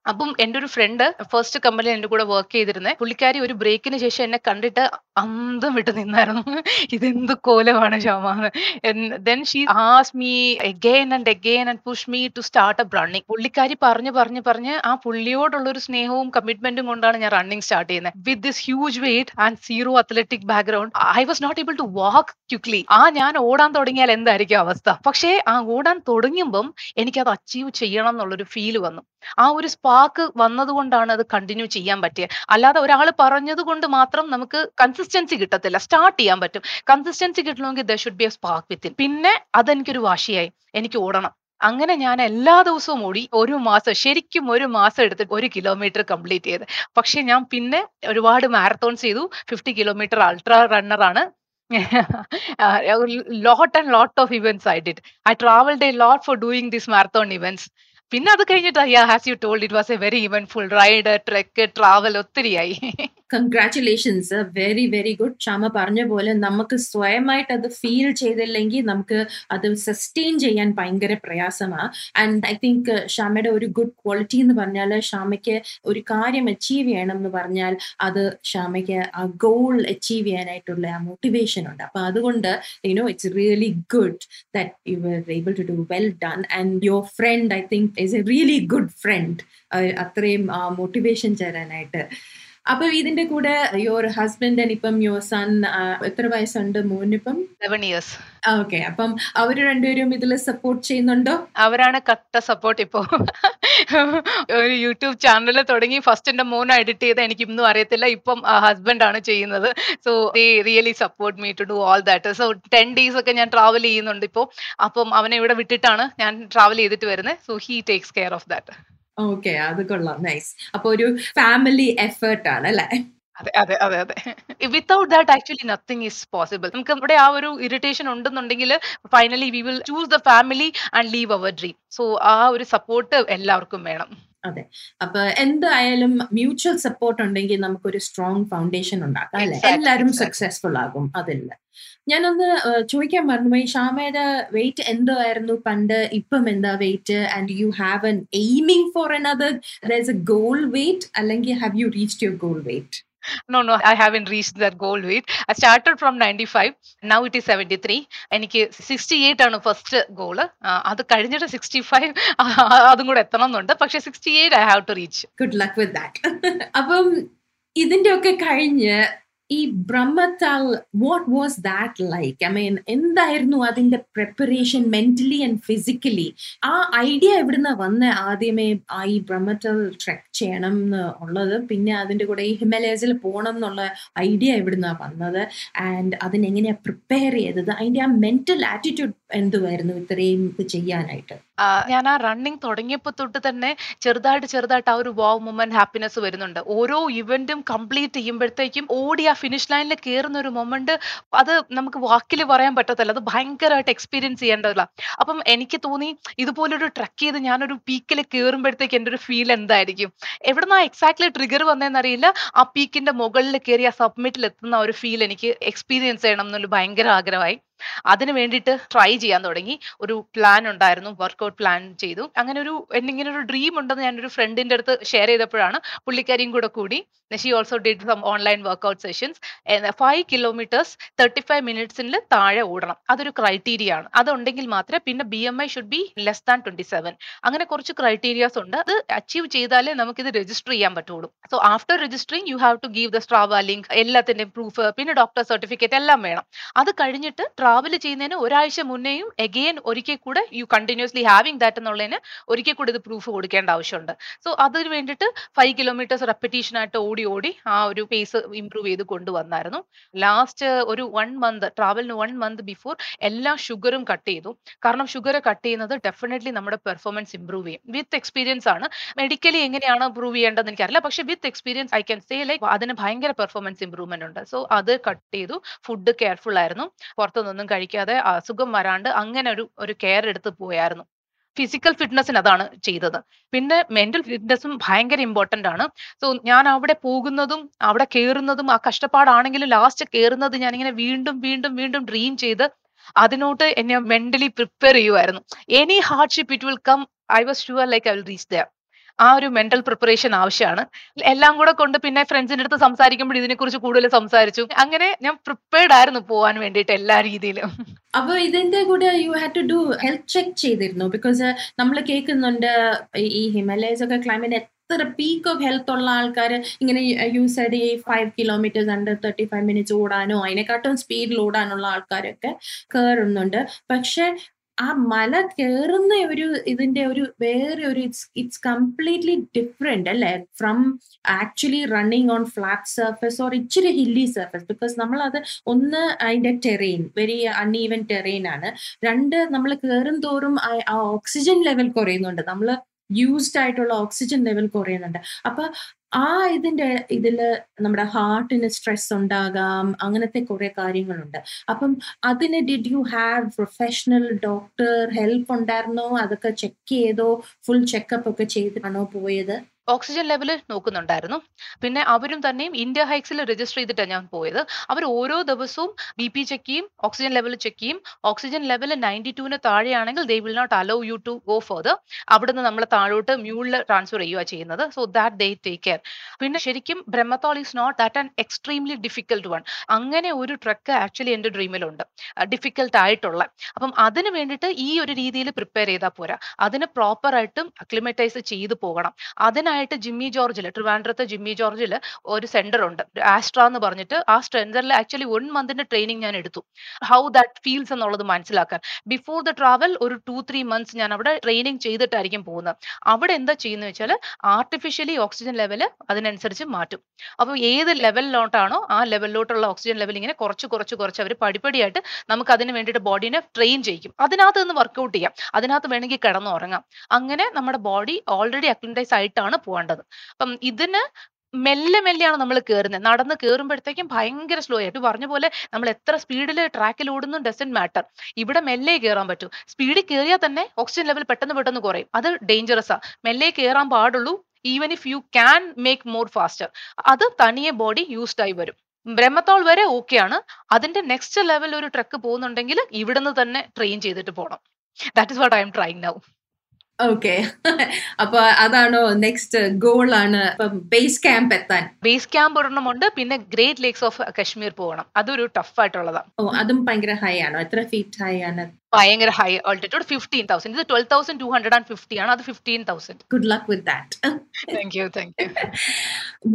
അപ്പം എന്റെ ഒരു ഫ്രണ്ട് ഫസ്റ്റ് കമ്പനിയിൽ എന്റെ കൂടെ വർക്ക് ചെയ്തിരുന്നേ. പുള്ളിക്കാരി ഒരു ബ്രേക്കിന് ശേഷം എന്നെ കണ്ടിട്ട് അന്തം വിട്ട് നിന്നായിരുന്നു. ഇതെന്ത് കോലമാണ് ask me again and again and push me to start up running പുള്ളിക്കാരി പറഞ്ഞ് പറഞ്ഞ് പറഞ്ഞ് ആ പുള്ളിയോടുള്ള ഒരു സ്നേഹവും കമ്മിറ്റ്മെന്റും കൊണ്ടാണ് ഞാൻ റണ്ണിങ് സ്റ്റാർട്ട് ചെയ്യുന്നത് with this huge weight and zero athletic background I was not able to walk quickly ആ ഞാൻ ഓടാൻ തുടങ്ങിയാൽ എന്തായിരിക്കും അവസ്ഥ? പക്ഷേ ആ ഓടാൻ തുടങ്ങുമ്പം എനിക്കത് അച്ചീവ് ചെയ്യണം എന്നുള്ളൊരു ഫീൽ വന്നു. ആ ഒരു സ്പാർക്ക് വന്നതുകൊണ്ടാണ് അത് കണ്ടിന്യൂ ചെയ്യാൻ പറ്റിയത് അല്ലാതെ ഒരാൾ പറഞ്ഞത് കൊണ്ട് മാത്രം നമുക്ക് കൺസിസ്റ്റൻസി കിട്ടത്തില്ല. സ്റ്റാർട്ട് ചെയ്യാൻ പറ്റും. കൺസിസ്റ്റൻസി കിട്ടണമെങ്കിൽ there should be a spark within പിന്നെ അതെനിക്കൊരു വാശിയായി. എനിക്ക് ഓടണം. അങ്ങനെ ഞാൻ എല്ലാ ദിവസവും ഓടി. ഒരു മാസം ശരിക്കും ഒരു മാസം എടുത്ത് ഒരു കിലോമീറ്റർ കംപ്ലീറ്റ് ചെയ്ത്. പക്ഷെ ഞാൻ പിന്നെ ഒരുപാട് മാരത്തോൺസ് ചെയ്തു. ഫിഫ്റ്റി കിലോമീറ്റർ അൾട്രാ റണ്ണറാണ് lot and lot of events I did. I travelled a lot for doing this marathon events പിന്നെ അത് കഴിഞ്ഞിട്ട് yeah as you told it was a very eventful ride trek travel ഒത്തിരിയായി. Congratulations very very good Kshama പറഞ്ഞ പോലെ നമുക്ക് സ്വയമായിട്ട് അത് feel ചെയ്തില്ലെങ്കിൽ നമുക്ക് അത് സസ്റ്റെയിൻ ചെയ്യാൻ ഭയങ്കര പ്രയാസമാണ് ആൻഡ് ഐ തിങ്ക് ഷാമയുടെ ഒരു ഗുഡ് ക്വാളിറ്റി എന്ന് പറഞ്ഞാൽ ഷാമയ്ക്ക് ഒരു കാര്യം അച്ചീവ് ചെയ്യണം എന്ന് പറഞ്ഞാൽ അത് ഷാമയ്ക്ക് ആ ഗോൾ അച്ചീവ് ചെയ്യാനായിട്ടുള്ള ആ മോട്ടിവേഷൻ ഉണ്ട്. അപ്പൊ അതുകൊണ്ട് you know it's really good that you were able to do well done and your friend I think is a really good friend അത്രയും മോട്ടിവേഷൻ തരാനായിട്ട് അപ്പൊ ഇതിന്റെ കൂടെ യുവർ ഹസ്ബൻഡ് ഇപ്പം യുവർ സൺ എത്ര വയസ്സുണ്ട് മോനിപ്പം? സെവൻ ഇയേഴ്സ് ഓക്കെ അപ്പം അവർ രണ്ടുപേരും ഇതിൽ സപ്പോർട്ട് ചെയ്യുന്നുണ്ടോ? അവരാണ് കട്ട സപ്പോർട്ട് ഇപ്പോ. ഒരു യൂട്യൂബ് ചാനൽ തുടങ്ങി. ഫസ്റ്റ് എന്റെ മോൻ എഡിറ്റ് ചെയ്ത് എനിക്ക് ഇന്നും അറിയത്തില്ല. ഇപ്പം ഹസ്ബൻഡ് ആണ് ചെയ്യുന്നത്. So they really support me to do all that so ten days ഒക്കെ ഞാൻ ട്രാവൽ ചെയ്യുന്നുണ്ട് ഇപ്പോൾ അപ്പം അവനെ ഇവിടെ വിട്ടിട്ടാണ് ഞാൻ ട്രാവൽ ചെയ്തിട്ട് വരുന്നത്. So he takes care of that okay അത് കൊള്ളാം. നൈസ് അപ്പൊ ഒരു ഫാമിലി എഫേർട്ട് ആണ് അല്ലെ? അതെ അതെ അതെ അതെ. Without that actually nothing is possible നമുക്ക് ഇവിടെ ആ ഒരു ഇറിറ്റേഷൻ ഉണ്ടെന്നുണ്ടെങ്കിൽ finally we will choose the family and leave our dream so ആ ഒരു സപ്പോർട്ട് എല്ലാവർക്കും വേണം. അതെ. അപ്പൊ എന്തായാലും മ്യൂച്വൽ സപ്പോർട്ട് ഉണ്ടെങ്കിൽ നമുക്കൊരു സ്ട്രോങ് ഫൗണ്ടേഷൻ ഉണ്ടാക്കാം അല്ലെ? എല്ലാരും എല്ലാവരും സക്സസ്ഫുൾ ആകും അതില്ല. ഞാനൊന്ന് ചോദിക്കാൻ മറന്നുപോയി. ഷാമയുടെ വെയിറ്റ് എന്തായിരുന്നു പണ്ട്? ഇപ്പം എന്താ weight and you have been aiming for another there a goal weight അല്ലെങ്കിൽ have you reach your goal weight No, no, I haven't reached that goal weight. I started from 95. Now it is 73. എനിക്ക് sixty eight ആണ് first goal അത് കഴിഞ്ഞിട്ട് sixty five അതും കൂടെ എത്തണം പക്ഷെ sixty eight I have to reach good luck with that അപ്പം ഇതിന്റെ ഒക്കെ കഴിഞ്ഞ് ഈ Brahmatal what was that like I mean എന്തായിരുന്നു അതിന്റെ പ്രിപ്പറേഷൻ മെന്റലി ആൻഡ് ഫിസിക്കലി ആ ഐഡിയ എവിടുന്ന വന്ന ആദ്യമേ ആ ഈ ബ്രഹ്മത്താൽ ട്രെക്ക് ചെയ്യണം എന്ന് ഉള്ളത്? പിന്നെ അതിന്റെ കൂടെ ഈ ഹിമാലയസിൽ പോകണം എന്നുള്ള ഐഡിയ എവിടുന്ന വന്നത്? ആൻഡ് അതിനെങ്ങനെയാ പ്രിപ്പയർ ചെയ്തത്? അതിന്റെ ആ മെന്റൽ ആറ്റിറ്റ്യൂഡ് എന്തുവായിരുന്നു ഇത്രയും ഇത് ചെയ്യാനായിട്ട്? ഞാൻ ആ റണ്ണിങ് തുടങ്ങിയപ്പോൾ തൊട്ട് തന്നെ ചെറുതായിട്ട് ചെറുതായിട്ട് ആ ഒരു വാവ് മൊമെന്റ് ഹാപ്പിനെസ് വരുന്നുണ്ട്. ഓരോ ഇവന്റും കംപ്ലീറ്റ് ചെയ്യുമ്പോഴത്തേക്കും ഓടി ആ ഫിനിഷ് ലൈനിൽ കയറുന്ന ഒരു മൊമെന്റ് അത് നമുക്ക് വാക്കിൽ പറയാൻ പറ്റത്തില്ല. അത് ഭയങ്കരമായിട്ട് എക്സ്പീരിയൻസ് ചെയ്യേണ്ടതല്ല. അപ്പം എനിക്ക് തോന്നി ഇതുപോലൊരു ട്രക്ക് ചെയ്ത് ഞാനൊരു പീക്കിൽ കയറുമ്പോഴത്തേക്ക് എന്റെ ഒരു ഫീൽ എന്തായിരിക്കും? എവിടുന്നാ എക്സാക്ട്ലി ട്രിഗർ വന്നതെന്നറിയില്ല ആ പീക്കിന്റെ മുകളിൽ കയറി ആ സബ്മിറ്റിൽ എത്തുന്ന ഒരു ഫീൽ എനിക്ക് എക്സ്പീരിയൻസ് ചെയ്യണം എന്നൊരു ഭയങ്കര ആഗ്രഹമായി. അതിന് വേണ്ടിയിട്ട് ട്രൈ ചെയ്യാൻ തുടങ്ങി. ഒരു പ്ലാൻ ഉണ്ടായിരുന്നു വർക്ക്ഔട്ട് പ്ലാൻ ചെയ്തു. അങ്ങനെ ഒരു എന്നിങ്ങനെ ഒരു ഡ്രീം ഉണ്ടെന്ന് ഞാനൊരു ഫ്രണ്ടിന്റെ അടുത്ത് ഷെയർ ചെയ്തപ്പോഴാണ് പുള്ളിക്കാരിയും കൂടെ കൂടി. She also did some online workout sessions five kilometres thirty five മിനിറ്റ്സിൽ താഴെ ഓടണം. അതൊരു ക്രൈറ്റീരിയ ആണ്. അതുണ്ടെങ്കിൽ മാത്രമേ പിന്നെ B M I should be less than twenty seven അങ്ങനെ കുറച്ച് ക്രൈറ്റീരിയാസ് ഉണ്ട്. അത് അച്ചീവ് ചെയ്താലേ നമുക്കിത് രജിസ്റ്റർ ചെയ്യാൻ പറ്റുള്ളൂ. So after registering you have to give the Strava link എല്ലാത്തിന്റെയും പ്രൂഫ് പിന്നെ ഡോക്ടർ സർട്ടിഫിക്കറ്റ് എല്ലാം വേണം. അത് കഴിഞ്ഞിട്ട് ട്രാവൽ ചെയ്യുന്നതിന് ഒരാഴ്ച മുന്നേയും എഗെയിൻ ഒരിക്കൽ കൂടെ യു കണ്ടിന്യൂസ്ലി ഹാവിങ് ദാറ്റ് എന്നുള്ളതിന് ഒരിക്കൽ കൂടി ഇത് പ്രൂഫ് കൊടുക്കേണ്ട ആവശ്യമുണ്ട്. സോ അതിന് വേണ്ടിയിട്ട് ഫൈവ് കിലോമീറ്റേഴ്സ് റെപ്പറ്റീഷൻ ആയിട്ട് ഓടി ഓടി ആ ഒരു പേസ് ഇംപ്രൂവ് ചെയ്ത് കൊണ്ടുവന്നായിരുന്നു. ലാസ്റ്റ് ഒരു വൺ മന്ത് ട്രാവലിന് വൺ മന്ത് ബിഫോർ എല്ലാ ഷുഗറും കട്ട് ചെയ്തു. കാരണം ഷുഗർ കട്ട് ചെയ്യുന്നത് ഡെഫിനറ്റ്ലി നമ്മുടെ പെർഫോമൻസ് ഇംപ്രൂവ് ചെയ്യും. വിത്ത് എക്സ്പീരിയൻസ് ആണ്. മെഡിക്കലി എങ്ങനെയാണ് പ്രൂവ് ചെയ്യേണ്ടതെന്ന് എനിക്കറിയില്ല. പക്ഷേ with experience I can say like അതിന് ഭയങ്കര പെർഫോമൻസ് ഇംപ്രൂവ്മെന്റ് ഉണ്ട്. സോ അത് കട്ട് ചെയ്തു. ഫുഡ് കെയർഫുൾ ആയിരുന്നു. പുറത്തുനിന്നൊന്നും കഴിക്കാതെ അസുഖം വരാണ്ട് അങ്ങനെ ഒരു ഒരു കെയർ എടുത്ത് പോയായിരുന്നു. ഫിസിക്കൽ ഫിറ്റ്നസിന് അതാണ് ചെയ്തത്. പിന്നെ മെന്റൽ ഫിറ്റ്നസ്സും ഭയങ്കര ഇമ്പോർട്ടന്റ് ആണ്. സോ ഞാൻ അവിടെ പോകുന്നതും അവിടെ കയറുന്നതും ആ കഷ്ടപ്പാടാണെങ്കിലും ലാസ്റ്റ് കയറുന്നത് ഞാനിങ്ങനെ വീണ്ടും വീണ്ടും വീണ്ടും ഡ്രീം ചെയ്ത് അതിനോട്ട് എന്നെ മെന്റലി പ്രിപ്പയർ ചെയ്യുമായിരുന്നു any hardship it will come I was sure like I will reach there ആ ഒരു മെന്റൽ പ്രിപ്പറേഷൻ ആവശ്യമാണ്. എല്ലാം കൂടെ കൊണ്ട് പിന്നെ ഫ്രണ്ട്സിന്റെ അടുത്ത് സംസാരിക്കുമ്പോൾ ഇതിനെക്കുറിച്ച് കൂടുതൽ സംസാരിച്ചു. അങ്ങനെ ഞാൻ പ്രിപ്പയർഡ് ആയിരുന്നു പോകാൻ വേണ്ടിയിട്ട് എല്ലാ രീതിയിലും. അപ്പൊ ഇതിന്റെ കൂടെ you had to do health check ചെയ്തിരുന്നു. ബിക്കോസ് നമ്മൾ കേൾക്കുന്നുണ്ട് ഈ ഹിമാലയസ് ഒക്കെ ക്ലൈമറ്റ് എത്ര പീക്ക് ഓഫ് ഹെൽത്ത് ഉള്ള ആൾക്കാർ ഇങ്ങനെ യൂസ് ആയിട്ട് ഈ five kilometres under thirty five minutes ഓടാനോ അതിനെക്കാട്ടും സ്പീഡിൽ ഓടാനുള്ള ആൾക്കാരൊക്കെ കയറുന്നുണ്ട് പക്ഷെ ആ മല കയറുന്ന ഒരു ഇതിന്റെ ഒരു വേറെ ഒരു ഇറ്റ്സ് ഇറ്റ്സ് കംപ്ലീറ്റ്ലി ഡിഫറെന്റ് അല്ലേ? From actually running on flat surface or ഇച്ചിരി ഹില്ലി സർഫസ് ബിക്കോസ് നമ്മൾ അത് ഒന്ന് അതിന്റെ ടെറൈൻ വെരി അൺഈവൻ ടെറൈൻ ആണ്. രണ്ട് നമ്മൾ കയറും തോറും ആ ഓക്സിജൻ ലെവൽ കുറയുന്നുണ്ട്. നമ്മൾ യൂസ്ഡ് ആയിട്ടുള്ള ഓക്സിജൻ ലെവൽ കുറയുന്നുണ്ട്. അപ്പൊ ആ ഇതിന്റെ ഇതിൽ നമ്മുടെ ഹാർട്ടിന് സ്ട്രെസ് ഉണ്ടാകാം അങ്ങനത്തെ കുറെ കാര്യങ്ങളുണ്ട്. അപ്പം അതിന് did you have professional doctor help ഉണ്ടായിരുന്നോ? അതൊക്കെ ചെക്ക് ചെയ്തോ? ഫുൾ ചെക്കപ്പ് ഒക്കെ ചെയ്തിട്ടാണോ പോയത്? ഓക്സിജൻ ലെവൽ നോക്കുന്നുണ്ടായിരുന്നു. പിന്നെ അവരും തന്നെയും ഇന്ത്യ ഹൈക്സിൽ രജിസ്റ്റർ ചെയ്തിട്ടാണ് ഞാൻ പോയത്. അവർ ഓരോ ദിവസവും ബി പി ചെക്ക് ചെയ്യും ഓക്സിജൻ ലെവൽ ചെക്ക് ചെയ്യും. ഓക്സിജൻ ലെവൽ നയന്റി ടുവിന് താഴെയാണെങ്കിൽ they will not allow you to go further അവിടുന്ന് നമ്മൾ താഴോട്ട് മ്യൂളിൽ ട്രാൻസ്ഫർ ചെയ്യുക ചെയ്യുന്നത്. So that they take care പിന്നെ ശരിക്കും Brahmatal is not that an extremely difficult one അങ്ങനെ ഒരു ട്രക്ക് ആക്ച്വലി എന്റെ ഡ്രീമിലുണ്ട് ഡിഫിക്കൽട്ട് ആയിട്ടുള്ള. അപ്പം അതിന് വേണ്ടിയിട്ട് ഈ ഒരു രീതിയിൽ പ്രിപ്പയർ ചെയ്താൽ പോരാ. അതിന് പ്രോപ്പറായിട്ടും അക്ലിമറ്റൈസ് ചെയ്തു പോകണം. അതിന് ആയിട്ട് ജിമ്മി ജോർജിൽ ട്രിവാൻഡ്രത്തെ ജിമ്മി ജോർജിൽ ഒരു സെന്റർ ഉണ്ട് ആസ്ട്ര എന്ന് പറഞ്ഞിട്ട് ആ സെന്ററിൽ ആക്ച്വലി വൺ മന്തിന്റെ ട്രെയിനിങ് ഞാൻ എടുത്തു. ഹൗ ദാറ്റ് ഫീൽസ് എന്നുള്ളത് മനസ്സിലാക്കാൻ. ബിഫോർ ദ ട്രാവൽ ഒരു ടു ത്രീ മന്ത്സ് ഞാൻ അവിടെ ട്രെയിനിങ് ചെയ്തിട്ടായിരിക്കും പോകുന്നത്. അവിടെ എന്താ ചെയ്യുന്നത് വെച്ചാൽ ആർട്ടിഫിഷ്യലി ഓക്സിജൻ ലെവൽ അതിനനുസരിച്ച് മാറ്റും. അപ്പോൾ ഏത് ലെവലിലോട്ടാണോ ആ ലെവലിലോട്ടുള്ള ഓക്സിജൻ ലെവൽ ഇങ്ങനെ കുറച്ച് കുറച്ച് കുറച്ച് അവർ പടിപടിയായിട്ട് നമുക്ക് അതിന് വേണ്ടിയിട്ട് ബോഡീനെ ട്രെയിൻ ചെയ്യിക്കും. അതിനകത്ത് നിന്ന് വർക്കൗട്ട് ചെയ്യാം. അതിനകത്ത് വേണമെങ്കിൽ കിടന്നുറങ്ങാം. അങ്ങനെ നമ്മുടെ ബോഡി ഓൾറെഡി അക്ലിൻഡൈസ് ആയിട്ടാണ് പോകേണ്ടത്. അപ്പം ഇതിന് മെല്ലെ മെല്ലെയാണ് നമ്മൾ കയറുന്നത് നടന്ന് കയറുമ്പോഴത്തേക്കും ഭയങ്കര സ്ലോ ആയിട്ട് പറഞ്ഞ പോലെ നമ്മൾ എത്ര സ്പീഡിൽ ട്രാക്കിൽ ഓടുന്നു ഡസൻ മാറ്റർ ഇവിടെ മെല്ലെ കയറാൻ പറ്റൂ. സ്പീഡിൽ കയറിയാൽ തന്നെ ഓക്സിജൻ ലെവൽ പെട്ടെന്ന് പെട്ടെന്ന് കുറയും. അത് ഡേഞ്ചറസ് ആ. മെല്ലെ കയറാൻ പാടുള്ളൂ. Even if you can make more faster അത് തനിയെ ബോഡി യൂസ്ഡ് ആയി വരും. ബ്രഹ്മത്തോൾ വരെ ഓക്കെയാണ് അതിന്റെ നെക്സ്റ്റ് ലെവൽ ഒരു ട്രക്ക് പോകുന്നുണ്ടെങ്കിൽ ഇവിടുന്ന് തന്നെ ട്രെയിൻ ചെയ്തിട്ട് പോകണം that is what I am trying now okay അപ്പൊ അതാണോ നെക്സ്റ്റ് ഗോൾ ആണ്. ബേസ് ക്യാമ്പ് എത്താൻ. ബേസ് ക്യാമ്പ് ഒരെണ്ണമുണ്ട്. പിന്നെ ഗ്രേറ്റ് ലേക്സ് ഓഫ് കശ്മീർ പോകണം. അതൊരു ടഫ് ആയിട്ടുള്ളതാണ് ഓ അതും ഭയങ്കര ഹൈ ആണോ? എത്ര ഫീറ്റ് ഹൈ ആണ്? ഭയങ്കര ഹൈ ഓൾട്ടിറ്റ്യൂഡ് ഫിഫ്റ്റീൻ തൗസൻഡ് ഇത് twelve thousand two hundred and fifty ആണ്. അത് fifteen thousand good luck with that thank you thank you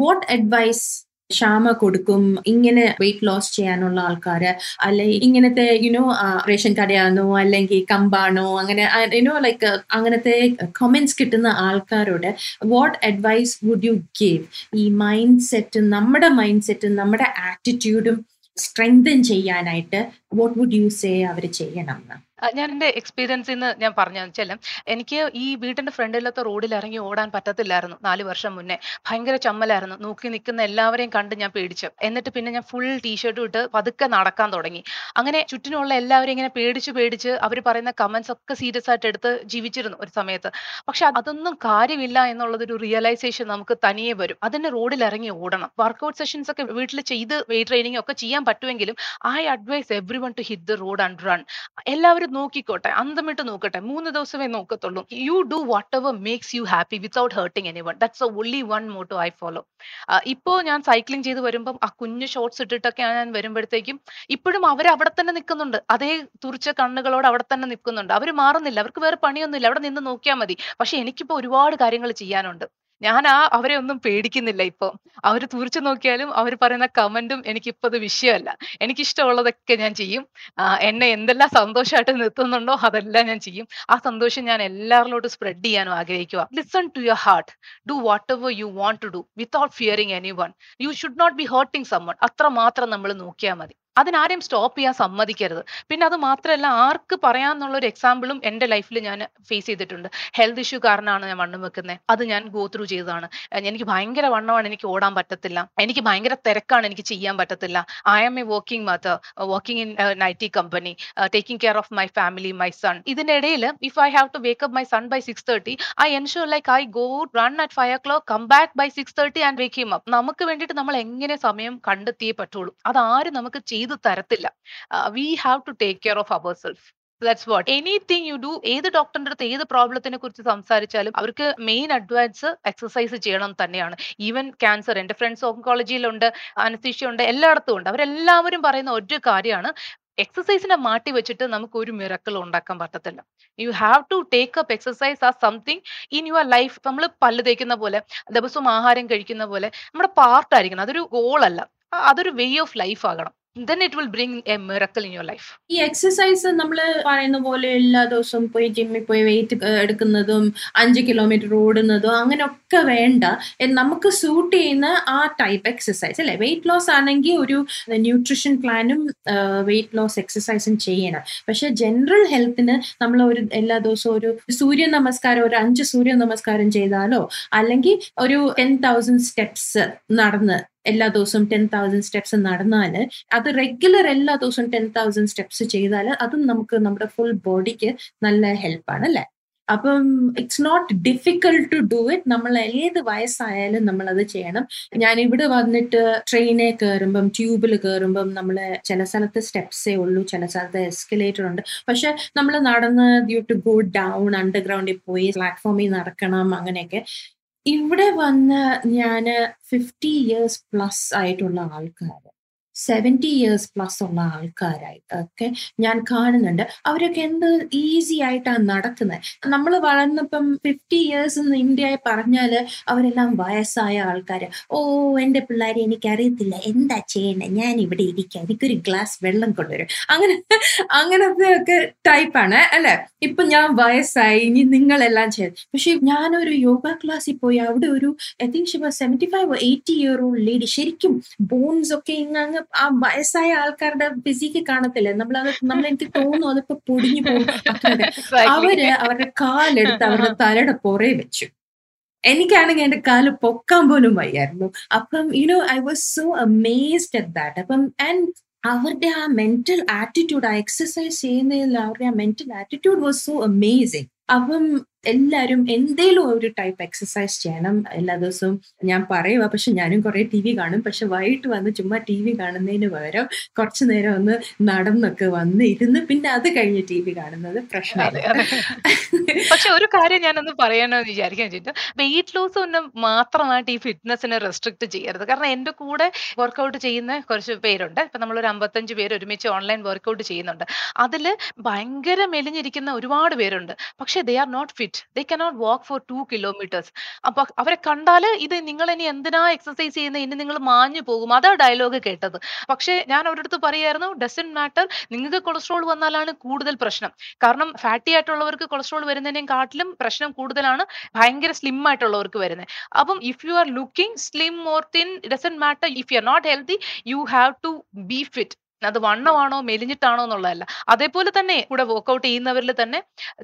what advice Kshama കൊടുക്കും ഇങ്ങനെ വെയിറ്റ് ലോസ് ചെയ്യാനുള്ള ആൾക്കാര് അല്ലെ ഇങ്ങനത്തെ യുനോ റേഷൻ കടയാണോ അല്ലെങ്കിൽ കമ്പാണോ അങ്ങനെ യുനോ ലൈക്ക് അങ്ങനത്തെ കമന്റ്സ് കിട്ടുന്ന ആൾക്കാരോട് what advice would you give ഈ മൈൻഡ് സെറ്റും നമ്മുടെ മൈൻഡ് സെറ്റും നമ്മുടെ ആറ്റിറ്റ്യൂഡും സ്ട്രെങ്തൻ ചെയ്യാനായിട്ട് വാട്ട് വുഡ് യു സേ അവർ ചെയ്യണം എന്ന്? ഞാൻ എന്റെ എക്സ്പീരിയൻസിൽ നിന്ന് ഞാൻ പറഞ്ഞു വെച്ചാൽ എനിക്ക് ഈ വീടിന്റെ ഫ്രണ്ടിലത്തെ റോഡിൽ ഇറങ്ങി ഓടാൻ പറ്റത്തില്ലായിരുന്നു നാല് വർഷം മുന്നേ. ഭയങ്കര ചമ്മലായിരുന്നു. നോക്കി നിൽക്കുന്ന എല്ലാവരെയും കണ്ട് ഞാൻ പേടിച്ചു. എന്നിട്ട് പിന്നെ ഞാൻ ഫുൾ ടീഷർട്ടും ഇട്ട് പതുക്കെ നടക്കാൻ തുടങ്ങി. അങ്ങനെ ചുറ്റിനുള്ള എല്ലാവരും ഇങ്ങനെ പേടിച്ച് പേടിച്ച് അവർ പറയുന്ന കമന്റ്സ് ഒക്കെ സീരിയസ് ആയിട്ട് എടുത്ത് ജീവിച്ചിരുന്നു ഒരു സമയത്ത്. പക്ഷെ അതൊന്നും കാര്യമില്ല എന്നുള്ളതൊരു റിയലൈസേഷൻ നമുക്ക് തനിയെ വരും. അതിന് റോഡിൽ ഇറങ്ങി ഓടണം. വർക്ക്ഔട്ട് സെഷൻസ് ഒക്കെ വീട്ടിൽ ചെയ്ത് വെയിറ്റ് ട്രെയിനിങ് ഒക്കെ ചെയ്യാൻ പറ്റുമെങ്കിലും I advise everyone to hit the road and run എല്ലാവരും നോക്കിക്കോട്ടെ അന്തമിട്ട് നോക്കട്ടെ മൂന്ന് ദിവസമേ നോക്കത്തുള്ളൂ. You do whatever makes you happy without hurting anyone that's only one motto I follow ഇപ്പോൾ ഞാൻ സൈക്ലിംഗ് ചെയ്ത് വരുമ്പം ആ കുഞ്ഞു ഷോർട്സ് ഇട്ടിട്ടൊക്കെ ഞാൻ വരുമ്പോഴത്തേക്കും ഇപ്പോഴും അവർ അവിടെ തന്നെ നിൽക്കുന്നുണ്ട്. അതേ തുറിച്ച കണ്ണുകളോട് അവിടെ തന്നെ നിൽക്കുന്നുണ്ട്. അവർ മാറുന്നില്ല. അവർക്ക് വേറെ പണിയൊന്നുമില്ല. അവിടെ നിന്ന് നോക്കിയാൽ മതി. പക്ഷെ എനിക്കിപ്പോൾ ഒരുപാട് കാര്യങ്ങൾ ചെയ്യാനുണ്ട്. ഞാൻ ആ അവരെ ഒന്നും പേടിക്കുന്നില്ല ഇപ്പൊ. അവർ തുറിച്ചു നോക്കിയാലും അവർ പറയുന്ന കമന്റും എനിക്കിപ്പോ അത് വിഷയമല്ല. എനിക്കിഷ്ടമുള്ളതൊക്കെ ഞാൻ ചെയ്യും. എന്നെ എന്തെല്ലാം സന്തോഷമായിട്ട് നിർത്തുന്നുണ്ടോ അതെല്ലാം ഞാൻ ചെയ്യും. ആ സന്തോഷം ഞാൻ എല്ലാവരിലോട്ട് സ്പ്രെഡ് ചെയ്യാനും ആഗ്രഹിക്കുക listen to your heart. Do whatever you want to do without fearing anyone. You should not be hurting someone. അത്രമാത്രം നമ്മൾ നോക്കിയാൽ മതി. അതിനാരെയും സ്റ്റോപ്പ് ചെയ്യാൻ സമ്മതിക്കരുത്. പിന്നെ അത് മാത്രമല്ല ആർക്ക് പറയാന്നുള്ള ഒരു എക്സാമ്പിളും എന്റെ ലൈഫിൽ ഞാൻ ഫേസ് ചെയ്തിട്ടുണ്ട്. ഹെൽത്ത് ഇഷ്യൂ കാരണമാണ് ഞാൻ വണ്ണം വെക്കുന്നത് അത് ഞാൻ ഗോ ത്രൂ ചെയ്തതാണ്. എനിക്ക് ഭയങ്കര വണ്ണമാണ് എനിക്ക് ഓടാൻ പറ്റത്തില്ല. എനിക്ക് ഭയങ്കര തിരക്കാണ് എനിക്ക് ചെയ്യാൻ പറ്റത്തില്ല. I am a working mother working in an T company taking care of my family, my son. ഇതിന്റെ ഇടയിൽ if I have to wake up my son by 6:30 I ensure like I go run at five o'clock come back by 6:30 and wake him up. നമുക്ക് വേണ്ടിയിട്ട് നമ്മൾ എങ്ങനെ സമയം കണ്ടെത്തിയേ പറ്റുള്ളൂ. അതാരും നമുക്ക് ചെയ്തു തരത്തില്ല. ആഹ് we have to take care of ourself. That's what. Anything you do ഏത് ഡോക്ടറിന്റെ അടുത്ത് ഏത് പ്രോബ്ലത്തിനെ കുറിച്ച് സംസാരിച്ചാലും അവർക്ക് മെയിൻ അഡ്വൈസ് എക്സസൈസ് ചെയ്യണം തന്നെയാണ്. ഈവൻ ക്യാൻസർ എന്റെ ഫ്രണ്ട്സ് ഓങ്കോളജിയിലുണ്ട്, അനസ്തീഷ്യ ഉണ്ട്, എല്ലായിടത്തും ഉണ്ട്. അവരെല്ലാവരും പറയുന്ന ഒരു കാര്യമാണ് എക്സസൈസിനെ മാറ്റി വെച്ചിട്ട് നമുക്ക് ഒരു മിറക്കിൾ ഉണ്ടാക്കാൻ പറ്റത്തില്ല. You have to take up exercise ah something in your life. നമ്മൾ പല്ല് തേക്കുന്ന പോലെ, ദിവസവും ആഹാരം കഴിക്കുന്ന പോലെ നമ്മുടെ പാർട്ടായിരിക്കണം അതൊരു ഗോളല്ല. അതൊരു വേ ഓഫ് ലൈഫ് ആകണം. Then it will bring a miracle in your life ഈ എക്സർസൈസ് നമ്മൾ പറയുന്ന പോലെ എല്ലാ ദിവസവും പോയി ജിമ്മിൽ പോയി വെയിറ്റ് എടുക്കുന്നതും 5 കിലോമീറ്റർ ഓടുന്നതും അങ്ങനെയൊക്കെ വേണ്ട. നമുക്ക് സൂട്ട് ചെയ്യുന്ന ആ ടൈപ്പ് എക്സർസൈസ് അല്ലേ? വെയിറ്റ് ലോസ് ആണെങ്കിൽ ഒരു ന്യൂട്രിഷൻ പ്ലാനും വെയിറ്റ് ലോസ് എക്സർസൈസും ചെയ്യണം. പക്ഷെ ജനറൽ ഹെൽത്തിന് നമ്മൾ ഒരു എല്ലാ ദിവസവും ഒരു സൂര്യ നമസ്കാരം ഒരു അഞ്ച് സൂര്യ നമസ്കാരം ചെയ്താലോ അല്ലെങ്കിൽ ഒരു 10,000 സ്റ്റെപ്സ് നടന്ന് എല്ലാ ദിവസവും ടെൻ തൗസൻഡ് സ്റ്റെപ്സ് നടന്നാൽ അത് റെഗുലർ എല്ലാ ദിവസവും ടെൻ തൗസൻഡ് സ്റ്റെപ്സ് ചെയ്താൽ അതും നമുക്ക് നമ്മുടെ ഫുൾ ബോഡിക്ക് നല്ല ഹെൽപ്പാണ് അല്ലേ? അപ്പം it's not difficult to do it. നമ്മൾ ഏത് വയസ്സായാലും നമ്മൾ അത് ചെയ്യണം. ഞാൻ ഇവിടെ വന്നിട്ട് ട്രെയിനിൽ കയറുമ്പം ട്യൂബിൽ കയറുമ്പം നമ്മൾ ചില സ്ഥലത്ത് സ്റ്റെപ്സേ ഉള്ളൂ. ചില സ്ഥലത്ത് എസ്കലേറ്റർ ഉണ്ട്. പക്ഷെ നമ്മൾ നടന്ന് യു ടു ഗോ ഡൗൺ അണ്ടർഗ്രൗണ്ടിൽ പോയി പ്ലാറ്റ്ഫോമിൽ നടക്കണം അങ്ങനെയൊക്കെ. ഇവിടെ വന്ന് ഞാൻ 50 ഇയേഴ്സ് പ്ലസ് ആയിട്ടുള്ള ആൾക്കാര്. 70 ഇയേഴ്സ് പ്ലസ് ഉള്ള ആൾക്കാരായി ഒക്കെ ഞാൻ കാണുന്നുണ്ട്. അവരൊക്കെ എന്ത് ഈസി ആയിട്ടാണ് നടക്കുന്നത് നമ്മൾ വളർന്നപ്പം 50 ഇയേഴ്സ് എന്ന് ഇന്ത്യയെ പറഞ്ഞാൽ അവരെല്ലാം വയസ്സായ ആൾക്കാർ ഓ എന്റെ പിള്ളേരെ എനിക്കറിയത്തില്ല. എന്താ ചെയ്യേണ്ടത് ഞാൻ ഇവിടെ ഇരിക്കാം. എനിക്കൊരു ഗ്ലാസ് വെള്ളം കൊണ്ടുവരും അങ്ങനെ അങ്ങനത്തെയൊക്കെ ടൈപ്പാണ് അല്ലെ ഇപ്പൊ ഞാൻ വയസ്സായി. ഇനി നിങ്ങളെല്ലാം ചെയ്ത് പക്ഷെ ഞാനൊരു യോഗ ക്ലാസ്സിൽ പോയി അവിടെ ഒരു I think she was 75 eighty 80 year old lady ശരിക്കും ബോൺസ് ഒക്കെ ഇങ്ങങ്ങ് ആ വയസ്സായ ആൾക്കാരുടെ ഫിസിക്ക് കാണത്തില്ലേ? അത് നമ്മൾ എനിക്ക് തോന്നുന്നു അതിപ്പോ പൊടിഞ്ഞു പോകും. അവർ അവരുടെ കാലെടുത്ത് അവരുടെ തലയുടെ പുറേ വെച്ചു. എനിക്കാണെങ്കിൽ എന്റെ കാൽ പൊക്കാൻ പോലും വയ്യായിരുന്നു. അപ്പം you know I was so amazed at that. അപ്പം ആൻഡ് അവരുടെ ആ മെന്റൽ ആറ്റിറ്റ്യൂഡ് ആ എക്സസൈസ് ചെയ്യുന്നതിൽ അവരുടെ ആ mental attitude was so amazing. അപ്പം എല്ലാരും എന്തേലും ഒരു ടൈപ്പ് എക്സസൈസ് ചെയ്യണം. എല്ലാ ദിവസവും ഞാൻ പറയുക പക്ഷെ ഞാനും കുറെ ടി വി കാണും. പക്ഷെ വൈകിട്ട് വന്ന് ചുമ്മാ ടി വി കാണുന്നതിന് പകരം കുറച്ചു നേരം ഒന്ന് നടന്നൊക്കെ വന്ന് ഇരുന്ന് പിന്നെ അത് കഴിഞ്ഞ് ടി വി കാണുന്നത് പ്രശ്നമില്ല. പക്ഷെ ഒരു കാര്യം ഞാനൊന്ന് പറയണമെന്ന് വിചാരിക്കാൻ ചെയ്തു. വെയിറ്റ് ലോസ് ഒന്നും മാത്രമായിട്ട് ഈ ഫിറ്റ്നസിനെ റെസ്ട്രിക്ട് ചെയ്യരുത്. കാരണം എന്റെ കൂടെ വർക്കൗട്ട് ചെയ്യുന്ന കുറച്ച് പേരുണ്ട്. ഇപ്പൊ നമ്മളൊരു 55 പേര് ഒരുമിച്ച് ഓൺലൈൻ വർക്കൗട്ട് ചെയ്യുന്നുണ്ട്. അതിൽ ഭയങ്കര മെലിഞ്ഞിരിക്കുന്ന ഒരുപാട് പേരുണ്ട്. പക്ഷെ they are not. They cannot walk for two kilometres. അപ്പൊ അവരെ കണ്ടാൽ ഇത് നിങ്ങൾ ഇനി എന്തിനാ എക്സസൈസ് ചെയ്യുന്നത് ഇനി നിങ്ങൾ മാഞ്ഞു പോകും. അതാ ഡയലോഗ് കേട്ടത്. പക്ഷെ ഞാൻ അവരുടെ അടുത്ത് പറയായിരുന്നു ഡസൻ മാറ്റർ നിങ്ങൾക്ക് കൊളസ്ട്രോൾ വന്നാലാണ് കൂടുതൽ പ്രശ്നം. കാരണം ഫാറ്റി ആയിട്ടുള്ളവർക്ക് കൊളസ്ട്രോൾ വരുന്നതിനെക്കാട്ടിലും പ്രശ്നം കൂടുതലാണ് ഭയങ്കര സ്ലിം ആയിട്ടുള്ളവർക്ക് വരുന്നത് അപ്പം if you are looking slim or thin doesn't matter if you are not healthy you have to be fit. അത് വണ്ണമാണോ മെലിഞ്ഞിട്ടാണോ എന്നുള്ളതല്ല. അതേപോലെ തന്നെ കൂടെ വർക്കൗട്ട് ചെയ്യുന്നവരിൽ തന്നെ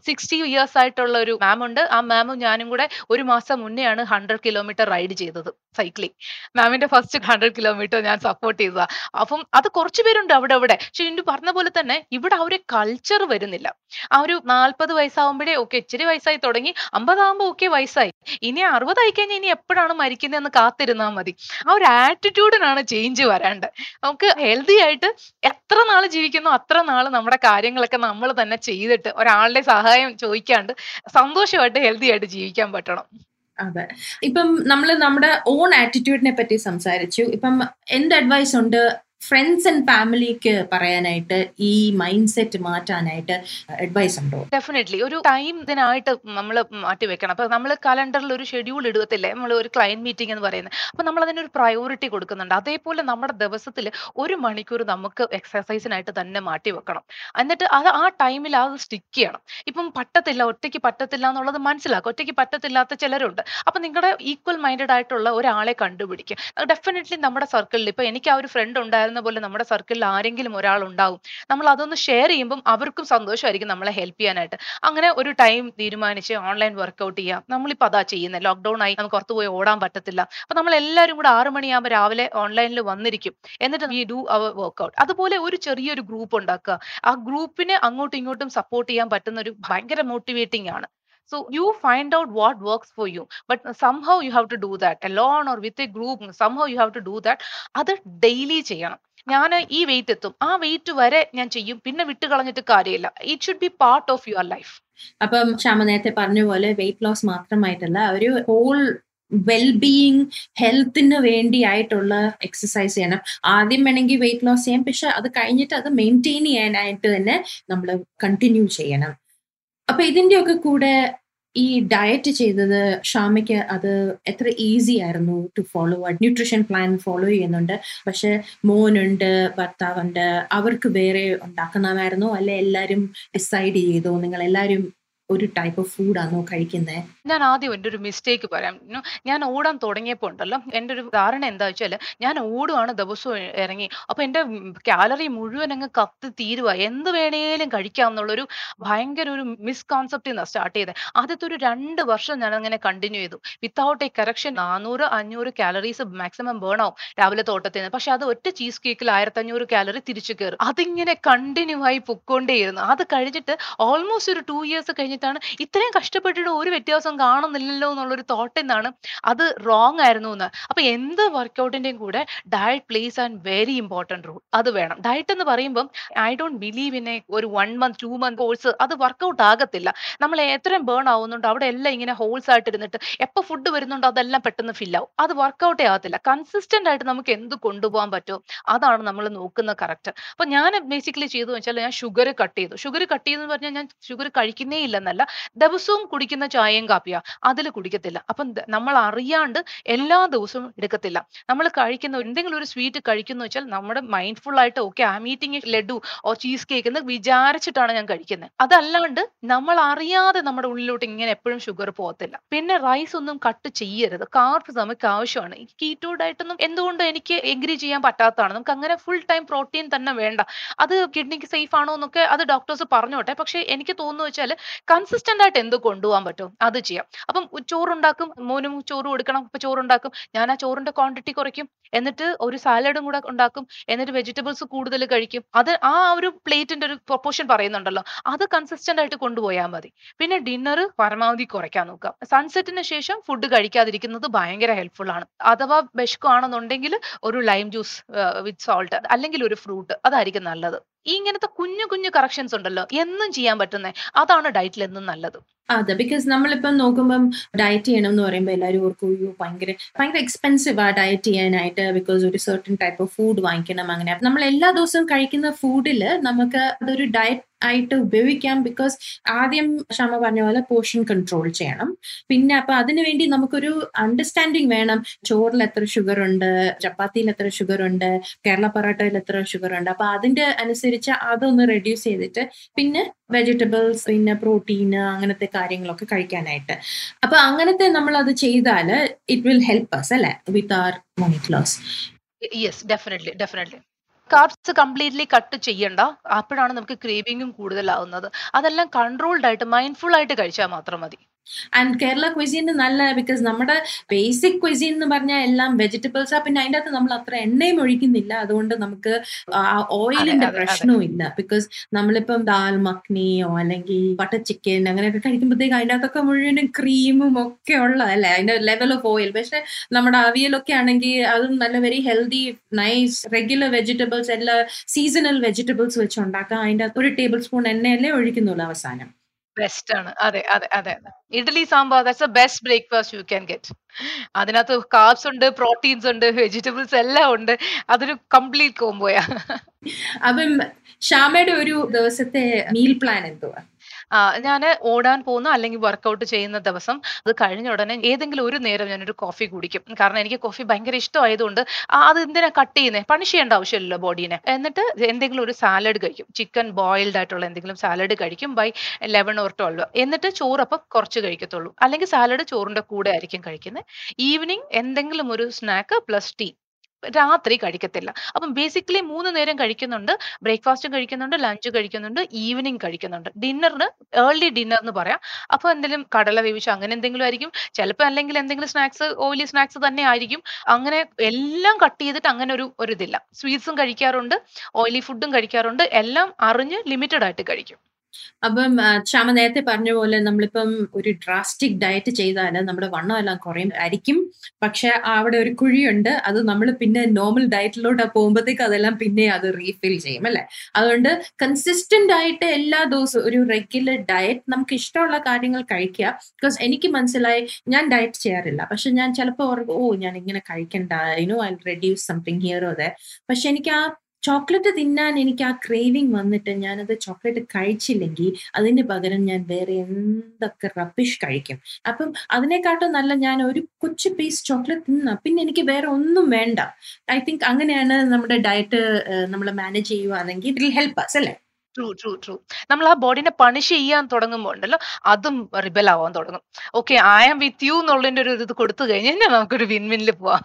60 ഇയേഴ്സ് ആയിട്ടുള്ള ഒരു മാം ഉണ്ട്. ആ മാമും ഞാനും കൂടെ ഒരു മാസം മുന്നെയാണ് 100 കിലോമീറ്റർ റൈഡ് ചെയ്തത് സൈക്ലിംഗ്. മാമിന്റെ ഫസ്റ്റ് 100 കിലോമീറ്റർ ഞാൻ സപ്പോർട്ട് ചെയ്തതാ. അപ്പം അത് കുറച്ച് പേരുണ്ട് അവിടെ അവിടെ പക്ഷെ ജിൻഡു പറഞ്ഞ പോലെ തന്നെ ഇവിടെ ആ ഒരു കൾച്ചർ വരുന്നില്ല. ആ ഒരു 40 വയസ്സാവുമ്പോഴേ ഓക്കെ ഇച്ചിരി വയസ്സായി തുടങ്ങി. 50 ആവുമ്പോ ഓക്കെ വയസ്സായി. ഇനി അറുപതായി കഴിഞ്ഞാൽ ഇനി എപ്പോഴാണ് മരിക്കുന്നതെന്ന് കാത്തിരുന്നാൽ മതി. ആ ഒരു ആറ്റിറ്റ്യൂഡിനാണ് ചേഞ്ച് വരാണ്ട് നമുക്ക് ഹെൽത്തി ആയിട്ട് എത്ര നാൾ ജീവിക്കുന്നു അത്ര നാൾ നമ്മുടെ കാര്യങ്ങളൊക്കെ നമ്മൾ തന്നെ ചെയ്തിട്ട് ഒരാളുടെ സഹായം ചോദിക്കാണ്ട് സന്തോഷമായിട്ട് ഹെൽത്തി ആയിട്ട് ജീവിക്കാൻ പറ്റണം. അതെ. ഇപ്പം നമ്മൾ നമ്മുടെ ഓൺ ആറ്റിറ്റ്യൂഡിനെ പറ്റി സംസാരിച്ചു. ഇപ്പം എന്ത് അഡ്വൈസ് ഉണ്ട് ഫ്രണ്ട്സ് ആൻഡ് ഫാമിലിക്ക് പറയാനായിട്ട് ഈ മൈൻഡ് സെറ്റ് മാറ്റാനായിട്ട് അഡ്വൈസ് ഉണ്ടോ? ഡെഫിനറ്റ്ലി ഒരു ടൈം ഇതിനായിട്ട് നമ്മൾ മാറ്റി വെക്കണം. അപ്പൊ നമ്മൾ കലണ്ടറിൽ ഒരു ഷെഡ്യൂൾ ഇടുകത്തില്ലേ നമ്മൾ ഒരു ക്ലയന്റ് മീറ്റിംഗ് എന്ന് പറയുന്നത് അപ്പൊ നമ്മൾ അതിനൊരു പ്രയോറിറ്റി കൊടുക്കുന്നുണ്ട്. അതേപോലെ നമ്മുടെ ദിവസത്തിൽ ഒരു മണിക്കൂർ നമുക്ക് എക്സസൈസിനായിട്ട് തന്നെ മാറ്റി വെക്കണം. എന്നിട്ട് അത് ആ ടൈമിൽ അത് സ്റ്റിക്ക് ചെയ്യണം. ഇപ്പം പറ്റത്തില്ല ഒറ്റയ്ക്ക് പറ്റത്തില്ല എന്നുള്ളത് മനസ്സിലാക്കും. ഒറ്റയ്ക്ക് പറ്റത്തില്ലാത്ത ചിലരുണ്ട്. അപ്പൊ നിങ്ങളുടെ ഈക്വൽ മൈൻഡഡ് ആയിട്ടുള്ള ഒരാളെ കണ്ടുപിടിക്കുക. ഡെഫിനറ്റ്ലി നമ്മുടെ സർക്കിളിൽ ഇപ്പൊ എനിക്ക് ആ ഒരു ഫ്രണ്ട് ഉണ്ടായിരുന്ന പോലെ നമ്മുടെ സർക്കിളിൽ ആരെങ്കിലും ഒരാൾ ഉണ്ടാവും. നമ്മൾ അതൊന്ന് ഷെയർ ചെയ്യുമ്പം അവർക്കും സന്തോഷമായിരിക്കും നമ്മളെ ഹെൽപ്പ് ചെയ്യാനായിട്ട്. അങ്ങനെ ഒരു ടൈം തീരുമാനിച്ച് ഓൺലൈൻ വർക്കൗട്ട് ചെയ്യാം. നമ്മളിപ്പോൾ അതാ ചെയ്യുന്നത് ലോക്ക്ഡൗൺ ആയി നമുക്ക് പുറത്ത് പോയി ഓടാൻ പറ്റത്തില്ല. അപ്പൊ നമ്മൾ എല്ലാവരും കൂടെ ആറ് മണിയാകുമ്പോൾ രാവിലെ ഓൺലൈനിൽ വന്നിരിക്കും. എന്നിട്ട് വി ഡു അവർ വർക്കൗട്ട് അതുപോലെ ഒരു ചെറിയൊരു ഗ്രൂപ്പ് ഉണ്ടാക്കുക. ആ ഗ്രൂപ്പിനെ അങ്ങോട്ടും ഇങ്ങോട്ടും സപ്പോർട്ട് ചെയ്യാൻ പറ്റുന്ന ഒരു ഭയങ്കര മോട്ടിവേറ്റിംഗ് ആണ്. So you find out what works for you, but somehow you have to do that. Alone or with a group. Somehow you have to do that. അത് ഡെയിലി ചെയ്യണം. ഞാൻ ഈ വെയിറ്റ് എത്തും. ആ വെയിറ്റ് വരെ ഞാൻ ചെയ്യും. പിന്നെ വിട്ട് കളഞ്ഞിട്ട് കാര്യമില്ല. It should be part of your life അപ്പം ക്ഷാമ നേരത്തെ പറഞ്ഞ പോലെ വെയിറ്റ് ലോസ് മാത്രമായിട്ടല്ല ഒരു ഹോൾ വെൽബീയിങ് ഹെൽത്തിന് വേണ്ടിയായിട്ടുള്ള എക്സസൈസ് ചെയ്യണം. ആദ്യം വേണമെങ്കിൽ വെയിറ്റ് ലോസ് ചെയ്യാം. പക്ഷെ അത് കഴിഞ്ഞിട്ട് അത് മെയിന്റെയിൻ ചെയ്യാനായിട്ട് തന്നെ നമ്മൾ കണ്ടിന്യൂ ചെയ്യണം. അപ്പൊ ഇതിന്റെയൊക്കെ കൂടെ ഈ ഡയറ്റ് ചെയ്തത് ഷാമയ്ക്ക് അത് എത്ര ഈസി ആയിരുന്നു to follow nutrition plan follow ചെയ്യുന്നുണ്ട്. പക്ഷെ മോനുണ്ട് ഭർത്താവുണ്ട് അവർക്ക് വേറെ ഉണ്ടാക്കണമായിരുന്നോ അല്ലെ എല്ലാരും ഡിസൈഡ് ചെയ്തു? നിങ്ങൾ എല്ലാരും ഒരു ടൈപ്പ് ഓഫ് ഫുഡാണോ കഴിക്കുന്നത് ഞാൻ ആദ്യം എന്റെ ഒരു മിസ്റ്റേക്ക് പറയാം. ഞാൻ ഓടാൻ തുടങ്ങിയപ്പോൾ ഉണ്ടല്ലോ എന്റെ ഒരു ധാരണ എന്താ വെച്ചാൽ ഞാൻ ഓടുവാണ് ദിവസവും ഇറങ്ങി അപ്പൊ എന്റെ കാലറി മുഴുവൻ അങ്ങ് കത്ത് തീരുക എന്ത് വേണേലും കഴിക്കാം എന്നുള്ളൊരു ഭയങ്കര ഒരു മിസ്കോൺസെപ്റ്റ് നിന്നാണ് സ്റ്റാർട്ട് ചെയ്തത് ആദ്യത്തെ ഒരു രണ്ട് വർഷം ഞാൻ അങ്ങനെ കണ്ടിന്യൂ ചെയ്തു. വിത്തൗട്ട് എ കറക്ഷൻ നാനൂറ് അഞ്ഞൂറ് കാലറീസ് മാക്സിമം ബേൺ ആവും രാവിലെ തോട്ടത്തിൽ നിന്ന് പക്ഷെ അത് ഒറ്റ ചീസ് കേക്കിൽ ആയിരത്തി അഞ്ഞൂറ് കാലറി തിരിച്ചു കയറും അതിങ്ങനെ കണ്ടിന്യൂ ആയി പൊക്കോണ്ടേയിരുന്നു അത് കഴിഞ്ഞിട്ട് ഓൾമോസ്റ്റ് ഒരു ടു ഇയേഴ്സ് കഴിഞ്ഞിട്ടാണ് ഇത്രയും കഷ്ടപ്പെട്ടിട്ട് ഒരു വ്യത്യാസം കാണുന്നില്ലല്ലോ എന്നുള്ളൊരു തോട്ട് എന്നാണ്. അത് റോങ് ആയിരുന്നു എന്ന് അപ്പൊ എന്ത് വർക്കൗട്ടിന്റെയും കൂടെ diet plays and very important role അത് വേണം. ഡയറ്റ് എന്ന് പറയുമ്പോൾ I don't believe in a ഒരു one month two month course അത് വർക്കൗട്ട് ആകത്തില്ല. നമ്മൾ എത്രയും ബേൺ ആവുന്നുണ്ട് അവിടെ എല്ലാം ഇങ്ങനെ ഹോൾസ് ആയിട്ട് ഇരുന്നിട്ട് എപ്പോൾ ഫുഡ് വരുന്നുണ്ടോ അതെല്ലാം പെട്ടെന്ന് ഫിൽ ആവും. അത് വർക്കൗട്ടേ ആകത്തില്ല. കൺസിസ്റ്റന്റ് ആയിട്ട് നമുക്ക് എന്ത് കൊണ്ടുപോകാൻ പറ്റുമോ അതാണ് നമ്മൾ നോക്കുന്ന കറക്റ്റ് അപ്പൊ ഞാൻ ബേസിക്കലി ചെയ്തു വെച്ചാൽ ഞാൻ ഷുഗർ കട്ട് ചെയ്തു. ഷുഗർ കട്ട് ചെയ്തെന്ന് പറഞ്ഞാൽ ഞാൻ ഷുഗർ കഴിക്കുന്നേ ഇല്ലെന്നല്ല ദിവസവും കുടിക്കുന്ന ചായയും കാപ്പിയാ. അതിൽ കുടിക്കത്തില്ല. അപ്പം നമ്മൾ അറിയാണ്ട് എല്ലാ ദിവസവും എടുക്കത്തില്ല. നമ്മൾ കഴിക്കുന്ന എന്തെങ്കിലും ഒരു സ്വീറ്റ് കഴിക്കുന്ന വെച്ചാൽ നമ്മുടെ മൈൻഡ്ഫുൾ ആയിട്ട് ഓക്കെ ആ meeting laddoo or cheese cake എന്ന് വിചാരിച്ചിട്ടാണ് ഞാൻ കഴിക്കുന്നത് അതല്ലാണ്ട് നമ്മൾ അറിയാതെ നമ്മുടെ ഉള്ളിലോട്ട് ഇങ്ങനെ എപ്പോഴും ഷുഗർ പോകത്തില്ല. പിന്നെ റൈസ് ഒന്നും കട്ട് ചെയ്യരുത്. കാർബ്സ് നമുക്ക് ആവശ്യമാണ്. ഈ കീറ്റോ ഡയറ്റൊന്നും എന്തുകൊണ്ട് എനിക്ക് എഗ്രി ചെയ്യാൻ പറ്റാത്തതാണ്. നമുക്ക് അങ്ങനെ ഫുൾ ടൈം പ്രോട്ടീൻ തന്നെ വേണ്ട. അത് കിഡ്നിക്ക് സേഫ് ആണോ എന്നൊക്കെ അത് ഡോക്ടേഴ്സ് പറഞ്ഞോട്ടെ. പക്ഷെ എനിക്ക് തോന്നുന്നു വെച്ചാൽ കൺസിസ്റ്റന്റ് ആയിട്ട് എന്ത് കൊണ്ടുപോകാൻ പറ്റും? അത് ചെയ്യാം. അപ്പം ചോറുണ്ടാക്കും മോനും ചോറ് കൊടുക്കണം അപ്പൊ ചോറുണ്ടാക്കും. ഞാൻ ആ ചോറിന്റെ ക്വാണ്ടിറ്റി കുറയ്ക്കും. എന്നിട്ട് ഒരു സാലഡും കൂടെ ഉണ്ടാക്കും. എന്നിട്ട് വെജിറ്റബിൾസ് കൂടുതൽ കഴിക്കും. അത് ആ ഒരു പ്ലേറ്റിന്റെ ഒരു പ്രൊപ്പോർഷൻ പറയുന്നുണ്ടല്ലോ. അത് കൺസിസ്റ്റന്റ് ആയിട്ട് കൊണ്ടുപോയാൽ മതി. പിന്നെ ഡിന്നർ പരമാവധി കുറയ്ക്കാൻ നോക്കുക. സൺസെറ്റിന് ശേഷം ഫുഡ് കഴിക്കാതിരിക്കുന്നത് ഭയങ്കര ഹെൽപ്ഫുൾ ആണ്. അഥവാ വിശക്കുവാണെന്നുണ്ടെങ്കിൽ ഒരു ലൈം ജ്യൂസ് വിത്ത് സോൾട്ട് അല്ലെങ്കിൽ ഒരു ഫ്രൂട്ട് അതായിരിക്കും നല്ലത്. ഇങ്ങനത്തെ കുഞ്ഞു കുഞ്ഞു കറക്ഷൻസ് ഉണ്ടല്ലോ എന്നും ചെയ്യാൻ പറ്റുന്നത് അതാണ് ഡയറ്റിൽ എന്നും നല്ലത്. അതെ ബിക്കോസ് നമ്മളിപ്പം നോക്കുമ്പം ഡയറ്റ് ചെയ്യണം എന്ന് പറയുമ്പോൾ എല്ലാവരും ഓർക്കും അയ്യോ ഭയങ്കര ഭയങ്കര എക്സ്പെൻസീവ് ആ ഡയറ്റ് ചെയ്യാനായിട്ട് ബിക്കോസ് ഒരു സെർട്ടൺ ടൈപ്പ് ഓഫ് ഫുഡ് വാങ്ങിക്കണം അങ്ങനെ. നമ്മൾ എല്ലാ ദിവസവും കഴിക്കുന്ന ഫുഡിൽ നമുക്ക് അതൊരു ഡയറ്റ് ആയിട്ട് ഉപയോഗിക്കാം ബിക്കോസ് ആദ്യം ക്ഷമ പറഞ്ഞ പോലെ പോർഷൻ കൺട്രോൾ ചെയ്യണം. പിന്നെ അപ്പൊ അതിനുവേണ്ടി നമുക്കൊരു അണ്ടർസ്റ്റാൻഡിങ് വേണം. ചോറിൽ എത്ര ഷുഗർ ഉണ്ട് ചപ്പാത്തിയിൽ എത്ര ഷുഗർ ഉണ്ട് കേരള പൊറോട്ടയിൽ എത്ര ഷുഗർ ഉണ്ട്. അപ്പൊ അതിന്റെ അനുസരിച്ച് അതൊന്ന് റെഡ്യൂസ് ചെയ്തിട്ട് പിന്നെ വെജിറ്റബിൾസ് പിന്നെ പ്രോട്ടീൻ അങ്ങനത്തെ കാര്യങ്ങളൊക്കെ കഴിക്കാനായിട്ട്. അപ്പൊ അങ്ങനത്തെ നമ്മൾ അത് ചെയ്താൽ ഇറ്റ് വിൽ ഹെൽപ്പ് അസ് അല്ലെ with our weight loss definitely definitely carbs completely cut ചെയ്യണ്ട. അപ്പോഴാണ് നമുക്ക് ക്രേവിങ്ങും കൂടുതലാവുന്നത്. അതെല്ലാം കൺട്രോൾഡ് ആയിട്ട് മൈൻഡ്ഫുൾ ആയിട്ട് കഴിച്ചാൽ മാത്രം മതി. ആൻഡ് കേരള ക്വസീൻ നല്ല ബിക്കോസ് നമ്മുടെ ബേസിക് ക്വസീൻ എന്ന് പറഞ്ഞാൽ എല്ലാം വെജിറ്റബിൾസ് ആ പിന്നെ അതിന്റെ അകത്ത് നമ്മൾ അത്ര എണ്ണയും ഒഴിക്കുന്നില്ല. അതുകൊണ്ട് നമുക്ക് ആ ഓയിലിന്റെ. പ്രശ്നവും ഇല്ല ബിക്കോസ് നമ്മളിപ്പം ദാൽ മഖ്നിയോ അല്ലെങ്കിൽ ബട്ടർ ചിക്കൻ അങ്ങനെയൊക്കെ കഴിക്കുമ്പോഴത്തേക്ക് അതിന്റെ അകത്തൊക്കെ മുഴുവനും ക്രീമും ഒക്കെ ഉള്ളതല്ലേ അതിന്റെ ലെവൽ ഓഫ് ഓയിൽ പക്ഷെ നമ്മുടെ അവിയലൊക്കെ ആണെങ്കിൽ അതും നല്ല very healthy nice regular vegetables എല്ലാ സീസണൽ വെജിറ്റബിൾസ് വെച്ച് ഉണ്ടാക്കാം അതിന്റെ അകത്ത് ഒരു ടേബിൾ സ്പൂൺ എണ്ണയല്ലേ ഒഴിക്കുന്നുള്ളൂ അവസാനം. ബെസ്റ്റ് ആണ്. അതെ, അതെ, അതെ. Idli sambar that's the best breakfast you can get. അതിനകത്ത് കാർബ്സ് ഉണ്ട്, പ്രോട്ടീൻസ് ഉണ്ട്, വെജിറ്റബിൾസ് എല്ലാം ഉണ്ട്. അതൊരു കംപ്ലീറ്റ് കോംബോയാ. അപ്പം ഷാമയുടെ ഒരു ദിവസത്തെ മീൽ പ്ലാൻ എന്തുവാ? ഞാൻ ഓടാൻ പോകുന്ന അല്ലെങ്കിൽ വർക്കൗട്ട് ചെയ്യുന്ന ദിവസം അത് കഴിഞ്ഞ ഉടനെ ഏതെങ്കിലും ഒരു നേരം ഞാനൊരു കോഫി കുടിക്കും. കാരണം എനിക്ക് കോഫി ഭയങ്കര ഇഷ്ടമായതുകൊണ്ട് അത് എന്തിനാ കട്ട് ചെയ്യുന്നത് പണിഷ് ചെയ്യേണ്ട ആവശ്യമില്ലല്ലോ ബോഡീനെ. എന്നിട്ട് എന്തെങ്കിലും ഒരു സാലഡ് കഴിക്കും. ചിക്കൻ ബോയിൽഡ് ആയിട്ടുള്ള എന്തെങ്കിലും സാലഡ് കഴിക്കും ബൈ 11 ഓർ 12. എന്നിട്ട് ചോറ് അപ്പം കുറച്ച് കഴിക്കത്തുള്ളൂ. അല്ലെങ്കിൽ സാലഡ് ചോറിന്റെ കൂടെ ആയിരിക്കും കഴിക്കുന്നത് ഈവനിങ് എന്തെങ്കിലും ഒരു സ്നാക്ക് പ്ലസ് ടീ. രാത്രി കഴിക്കത്തില്ല. അപ്പം ബേസിക്കലി മൂന്ന് നേരം കഴിക്കുന്നുണ്ട്. ബ്രേക്ക്ഫാസ്റ്റും കഴിക്കുന്നുണ്ട്, ലഞ്ച് കഴിക്കുന്നുണ്ട്, ഈവനിങ് കഴിക്കുന്നുണ്ട്. ഡിന്നറിന് ഏർലി ഡിന്നർ എന്ന് പറയാം. അപ്പോൾ എന്തെങ്കിലും കടല വേവിച്ചോ അങ്ങനെ എന്തെങ്കിലും ആയിരിക്കും. ചിലപ്പോൾ അല്ലെങ്കിൽ എന്തെങ്കിലും സ്നാക്സ് ഓയിലി സ്നാക്സ് തന്നെ ആയിരിക്കും. അങ്ങനെ എല്ലാം കട്ട് ചെയ്തിട്ട് അങ്ങനെ ഒരു ഒരിതില്ല. സ്വീറ്റ്സും കഴിക്കാറുണ്ട്, ഓയിലി ഫുഡും കഴിക്കാറുണ്ട്. എല്ലാം അറിഞ്ഞ് ലിമിറ്റഡ് ആയിട്ട് കഴിക്കും. അപ്പം ക്ഷമ നേരത്തെ പറഞ്ഞ പോലെ നമ്മളിപ്പം ഒരു ഡ്രാസ്റ്റിക് ഡയറ്റ് ചെയ്താൽ നമ്മുടെ വണ്ണം എല്ലാം കുറയും ആയിരിക്കും. പക്ഷെ അവിടെ ഒരു കുഴിയുണ്ട്. അത് നമ്മൾ പിന്നെ നോർമൽ ഡയറ്റിലോട്ട് പോകുമ്പോഴത്തേക്ക് അതെല്ലാം പിന്നെ അത് റീഫിൽ ചെയ്യും അല്ലെ അതുകൊണ്ട് കൺസിസ്റ്റന്റ് ആയിട്ട് എല്ലാ ദിവസവും ഒരു റെഗുലർ ഡയറ്റ് നമുക്ക് ഇഷ്ടമുള്ള കാര്യങ്ങൾ കഴിക്കുക. ബിക്കോസ് എനിക്ക് മനസ്സിലായി ഞാൻ ഡയറ്റ് ചെയ്യാറില്ല. പക്ഷെ ഞാൻ ചിലപ്പോൾ ഓ ഞാൻ ഇങ്ങനെ കഴിക്കണ്ട. I know I reduce something here ഓ. പക്ഷെ എനിക്ക് ആ ചോക്ലേറ്റ് തിന്നാൻ എനിക്ക് ആ ക്രേവിങ് വന്നിട്ട് ഞാനത് ചോക്ലേറ്റ് കഴിച്ചില്ലെങ്കിൽ അതിന് പകരം ഞാൻ വേറെ എന്തൊക്കെ റബ്ബിഷ് കഴിക്കും. അപ്പം അതിനെക്കാട്ടും നല്ല ഞാൻ ഒരു കൊച്ചു പീസ് ചോക്ലേറ്റ് തിന്ന പിന്നെ എനിക്ക് വേറെ ഒന്നും വേണ്ട. ഐ തിങ്ക് അങ്ങനെയാണ് നമ്മുടെ ഡയറ്റ് നമ്മൾ മാനേജ് ചെയ്യുവാണെങ്കിൽ ഇറ്റ് വിൽ ഹെൽപ്പ് അസ് അല്ലേ? True, true, true. നമ്മൾ ആ ബോഡിനെ പണിഷ് ചെയ്യാൻ തുടങ്ങുമ്പോൾ ഉണ്ടല്ലോ അതും റിബൽ ആവാൻ തുടങ്ങും. Okay I am with you എന്നുള്ളതിന്റെ ഒരു ഇത് കൊടുത്തു കഴിഞ്ഞാൽ നമുക്കൊരു വിൻ വിന്നിൽ പോവാം.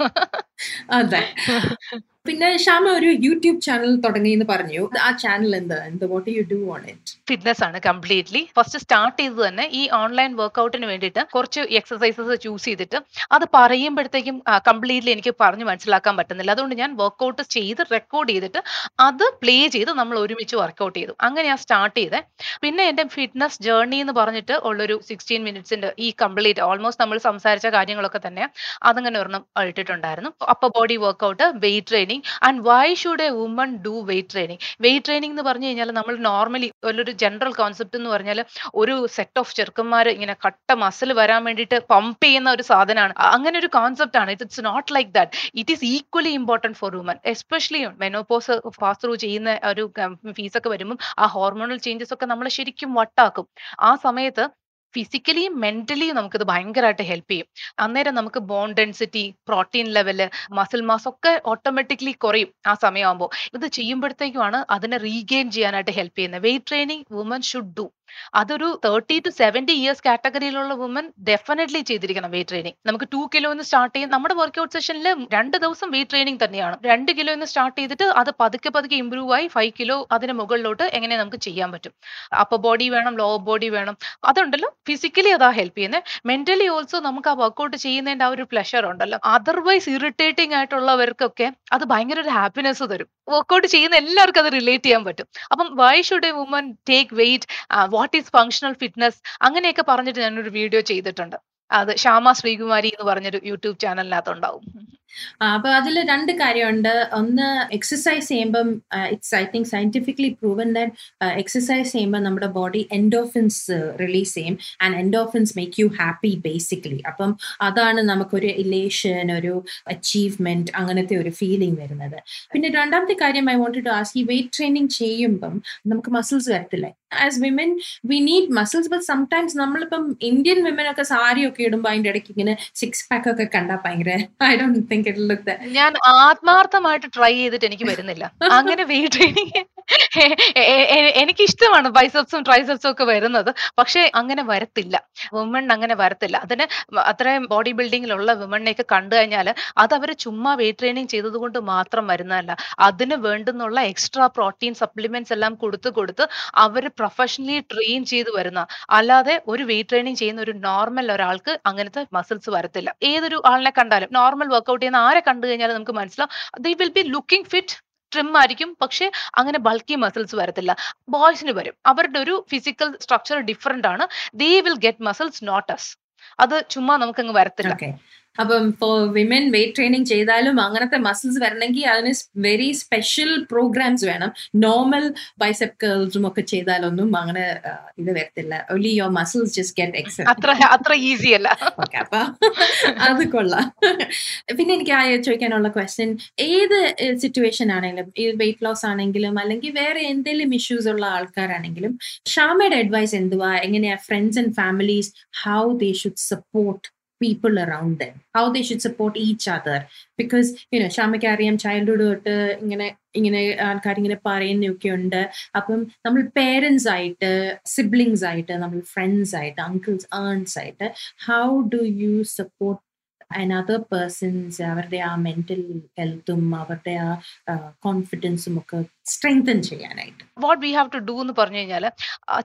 അതെ. പിന്നെ ശ്യാമ ഒരു യൂട്യൂബ് ചാനൽ തുടങ്ങി എന്ന് പറഞ്ഞു. ആ ചാനൽ എന്താ? എന്ത് what you do on it? Fitness ആണ് കംപ്ലീറ്റ്ലി. ഫസ്റ്റ് സ്റ്റാർട്ട് ചെയ്തത് തന്നെ ഈ ഓൺലൈൻ വർക്ക്ഔട്ടിന് വേണ്ടിയിട്ട് കുറച്ച് എക്സസൈസസ് ചൂസ് ചെയ്തിട്ട് അത് പറയുമ്പോഴത്തേക്കും കംപ്ലീറ്റ്ലി എനിക്ക് പറഞ്ഞു മനസ്സിലാക്കാൻ പറ്റുന്നില്ല. അതുകൊണ്ട് ഞാൻ വർക്ക്ഔട്ട് ചെയ്ത് റെക്കോർഡ് ചെയ്തിട്ട് അത് പ്ലേ ചെയ്ത് നമ്മൾ ഒരുമിച്ച് വർക്ക്ഔട്ട് ചെയ്തു. അങ്ങനെ ഞാൻ സ്റ്റാർട്ട് ചെയ്തേ. പിന്നെ എന്റെ ഫിറ്റ്നസ് ജേർണി എന്ന് പറഞ്ഞിട്ട് ഉള്ളൊരു 16 മിനിറ്റ്സിന്റെ ഈ കംപ്ലീറ്റ് ഓൾമോസ്റ്റ് നമ്മൾ സംസാരിച്ച കാര്യങ്ങളൊക്കെ തന്നെ അതങ്ങനെ ഒരെണ്ണം ഇട്ടിട്ടുണ്ടായിരുന്നു. Upper body workout, weight training and why should a woman do weight training? Weight training എന്ന് പറഞ്ഞു കഴിഞ്ഞാൽ നമ്മൾ നോർമലി ഒരു ജനറൽ കോൺസെപ്റ്റ് എന്ന് പറഞ്ഞാൽ ഒരു സെറ്റ് ഓഫ് ചെറുക്കന്മാർ ഇങ്ങനെ കട്ട മസിൽ വരാൻ വേണ്ടിയിട്ട് പമ്പ് ചെയ്യുന്ന ഒരു സാധനമാണ്. അങ്ങനെ ഒരു കോൺസെപ്റ്റ് ആണ്. It's not like that. It is equally important for woman. Especially menopause pass through ചെയ്യുന്ന ഒരു ഫീസൊക്കെ വരുമ്പം ആ ഹോർമോണൽ ചേഞ്ചസ് ഒക്കെ നമ്മളെ ശരിക്കും വട്ടാക്കും. ആ സമയത്ത് ഫിസിക്കലിയും മെന്റലിയും നമുക്കിത് ഭയങ്കരമായിട്ട് ഹെൽപ്പ് ചെയ്യും. അന്നേരം നമുക്ക് bone density, protein level, muscle mass ഒക്കെ ഓട്ടോമാറ്റിക്കലി കുറയും ആ സമയമാകുമ്പോൾ. ഇത് ചെയ്യുമ്പോഴത്തേക്കുമാണ് അതിനെ റീഗെയിൻ ചെയ്യാനായിട്ട് ഹെൽപ്പ് ചെയ്യുന്നത്. Weight training woman should do. അതൊരു 30-70 ഇയേഴ്സ് കാറ്റഗറിയിലുള്ള വുമൻ ഡെഫിനറ്റ്ലി ചെയ്തിരിക്കണം വെയിറ്റ് ട്രെയിനിങ്. നമുക്ക് ടു കിലോ എന്ന് സ്റ്റാർട്ട് ചെയ്യും. നമ്മുടെ വർക്ക്ഔട്ട് സെഷനിൽ രണ്ട് ദിവസം വെയിറ്റ് ട്രെയിനിങ് തന്നെയാണ്. രണ്ട് കിലോ എന്ന് സ്റ്റാർട്ട് ചെയ്തിട്ട് അത് പതുക്കെ പതുക്കെ ഇമ്പ്രൂവ് ആയി ഫൈവ് കിലോ അതിന് മുകളിലോട്ട് എങ്ങനെ നമുക്ക് ചെയ്യാൻ പറ്റും. അപ്പർ ബോഡി വേണം, ലോവർ ബോഡി വേണം. അതുണ്ടല്ലോ ഫിസിക്കലി അതാ ഹെൽപ്പ് ചെയ്യുന്നത്. മെന്റലി ഓൾസോ നമുക്ക് ആ വർക്ക്ഔട്ട് ചെയ്യുന്നതിന്റെ ആ ഒരു പ്ലഷർ ഉണ്ടല്ലോ അതർവൈസ് ഇറിറ്റേറ്റിംഗ് ആയിട്ടുള്ളവർക്കൊക്കെ അത് ഭയങ്കര ഒരു ഹാപ്പിനെസ് തരും. വർക്ക്ഔട്ട് ചെയ്യുന്ന എല്ലാവർക്കും അത് റിലേറ്റ് ചെയ്യാൻ പറ്റും. അപ്പം why should a woman take weight? What is functional fitness? അങ്ങനെയൊക്കെ പറഞ്ഞിട്ട് ഞാനൊരു വീഡിയോ ചെയ്തിട്ടുണ്ട്. അത് ശ്യാമ ശ്രീകുമാരി എന്ന് പറഞ്ഞൊരു യൂട്യൂബ് ചാനലിനകത്ത് ഉണ്ടാവും. ആ അപ്പൊ അതിൽ രണ്ട് കാര്യമുണ്ട്. ഒന്ന് എക്സസൈസ് ചെയ്യുമ്പം it's I think scientifically proven that exercise ചെയ്യുമ്പോൾ ചെയ്യുമ്പോ നമ്മുടെ ബോഡി എൻഡോഫിൻസ് റിലീസ് ചെയ്യും. And endorphins make you happy basically. അപ്പം അതാണ് നമുക്കൊരു ഇലേഷൻ, ഒരു അച്ചീവ്മെന്റ് അങ്ങനത്തെ ഒരു ഫീലിംഗ് വരുന്നത്. പിന്നെ രണ്ടാമത്തെ കാര്യം ഐ വോണ്ട് ടു ആസ്ക് ഈ വെയിറ്റ് ട്രെയിനിങ് ചെയ്യുമ്പം നമുക്ക് മസിൽസ് വരത്തില്ലേ? As women we need muscles but sometimes നമ്മളിപ്പം ഇന്ത്യൻ വിമൻ ഒക്കെ സാരി ഒക്കെ ഇടുമ്പോൾ അതിന്റെ ഇടയ്ക്ക് ഇങ്ങനെ സിക്സ് പാക്ക് ഒക്കെ കണ്ടാൽ ഭയങ്കര ഐ ഡോണ്ട് തിങ്ക് ഞാൻ ആത്മാർത്ഥമായിട്ട് ട്രൈ ചെയ്തിട്ട് എനിക്ക് വരുന്നില്ല. അങ്ങനെ വെയിറ്റ് ട്രെയിനിങ് എനിക്ക് ഇഷ്ടമാണ് ബൈസെപ്സും ട്രൈസെപ്സും ഒക്കെ വരുന്നത്. പക്ഷേ അങ്ങനെ വരത്തില്ല. വുമൺ അങ്ങനെ വരത്തില്ല. അതിന് അത്രയും ബോഡി ബിൽഡിങ്ങിലുള്ള വുമണിനെയൊക്കെ കണ്ടു കഴിഞ്ഞാൽ അത് അവർ ചുമ്മാ വെയിറ്റ് ട്രെയിനിങ് ചെയ്തത് കൊണ്ട് മാത്രം വരുന്നതല്ല. അതിന് വേണ്ടുന്നുള്ള എക്സ്ട്രാ പ്രോട്ടീൻ സപ്ലിമെന്റ്സ് എല്ലാം കൊടുത്ത് കൊടുത്ത് അവർ പ്രൊഫഷണലി ട്രെയിൻ ചെയ്ത് വരുന്ന അല്ലാതെ ഒരു വെയിറ്റ് ട്രെയിനിങ് ചെയ്യുന്ന ഒരു നോർമൽ ഒരാൾക്ക് അങ്ങനത്തെ മസിൽസ് വരത്തില്ല. ഏതൊരു ആളിനെ കണ്ടാലും നോർമൽ വർക്കൗട്ട് ചെയ്യുന്ന ആരെ കണ്ടു കഴിഞ്ഞാലും നമുക്ക് മനസ്സിലാവും they will be looking fit trim ആയിരിക്കും. പക്ഷെ അങ്ങനെ ബൾക്കി മസിൽസ് വരത്തില്ല. ബോയ്സിന് വരും. അവരുടെ ഒരു ഫിസിക്കൽ സ്ട്രക്ചർ ഡിഫറെന്റ് ആണ്. They will get muscles not us. അത് ചുമ്മാ നമുക്ക് നമുക്കങ്ങ് വരത്തില്ല. അപ്പം ഫോർ വിമൻ വെയിറ്റ് ട്രെയിനിങ് ചെയ്താലും അങ്ങനത്തെ മസിൽസ് വരണമെങ്കിൽ അതിന് വെരി സ്പെഷ്യൽ പ്രോഗ്രാംസ് വേണം. നോർമൽ ബൈസെപ് കേൾസും ഒക്കെ ചെയ്താലൊന്നും അങ്ങനെ ഇത് വരത്തില്ല. Only your muscles just get exercise അത്ര ഈസി അല്ല. ഓക്കെ അപ്പൊ അത് കൊള്ളാം. പിന്നെ എനിക്ക് ആ ചോദിക്കാനുള്ള ക്വസ്റ്റ്യൻ ഏത് സിറ്റുവേഷൻ ആണെങ്കിലും ഈ വെയിറ്റ് ലോസ് ആണെങ്കിലും അല്ലെങ്കിൽ വേറെ എന്തെങ്കിലും ഇഷ്യൂസ് ഉള്ള ആൾക്കാരാണെങ്കിലും ഷാമയുടെ അഡ്വൈസ് എന്തുവാ? എങ്ങനെയാ friends and families how they should support people around them how they should support each other because you know ഷാമയ്ക്ക് അറിയാം ചൈൽഡ്ഹുഡ് തൊട്ട് ഇങ്ങനെ ഇങ്ങനെ ആൾക്കാർ ഇങ്ങനെ പറയുന്നൊക്കെ ഉണ്ട്. അപ്പം നമ്മൾ പേരൻസ് ആയിട്ട് സിബ്ലിങ്സ് ആയിട്ട് നമ്മൾ ഫ്രണ്ട്സ് ആയിട്ട് അങ്കിൾസ് ഏൺസ് ആയിട്ട് how do you support another persons അവരുടെ ആ മെന്റൽ ഹെൽത്തും അവരുടെ ആ കോൺഫിഡൻസും ഒക്കെ സ്ട്രെങ്തൻ ചെയ്യാനായിട്ട്. What we have to do എന്ന് പറഞ്ഞു കഴിഞ്ഞാൽ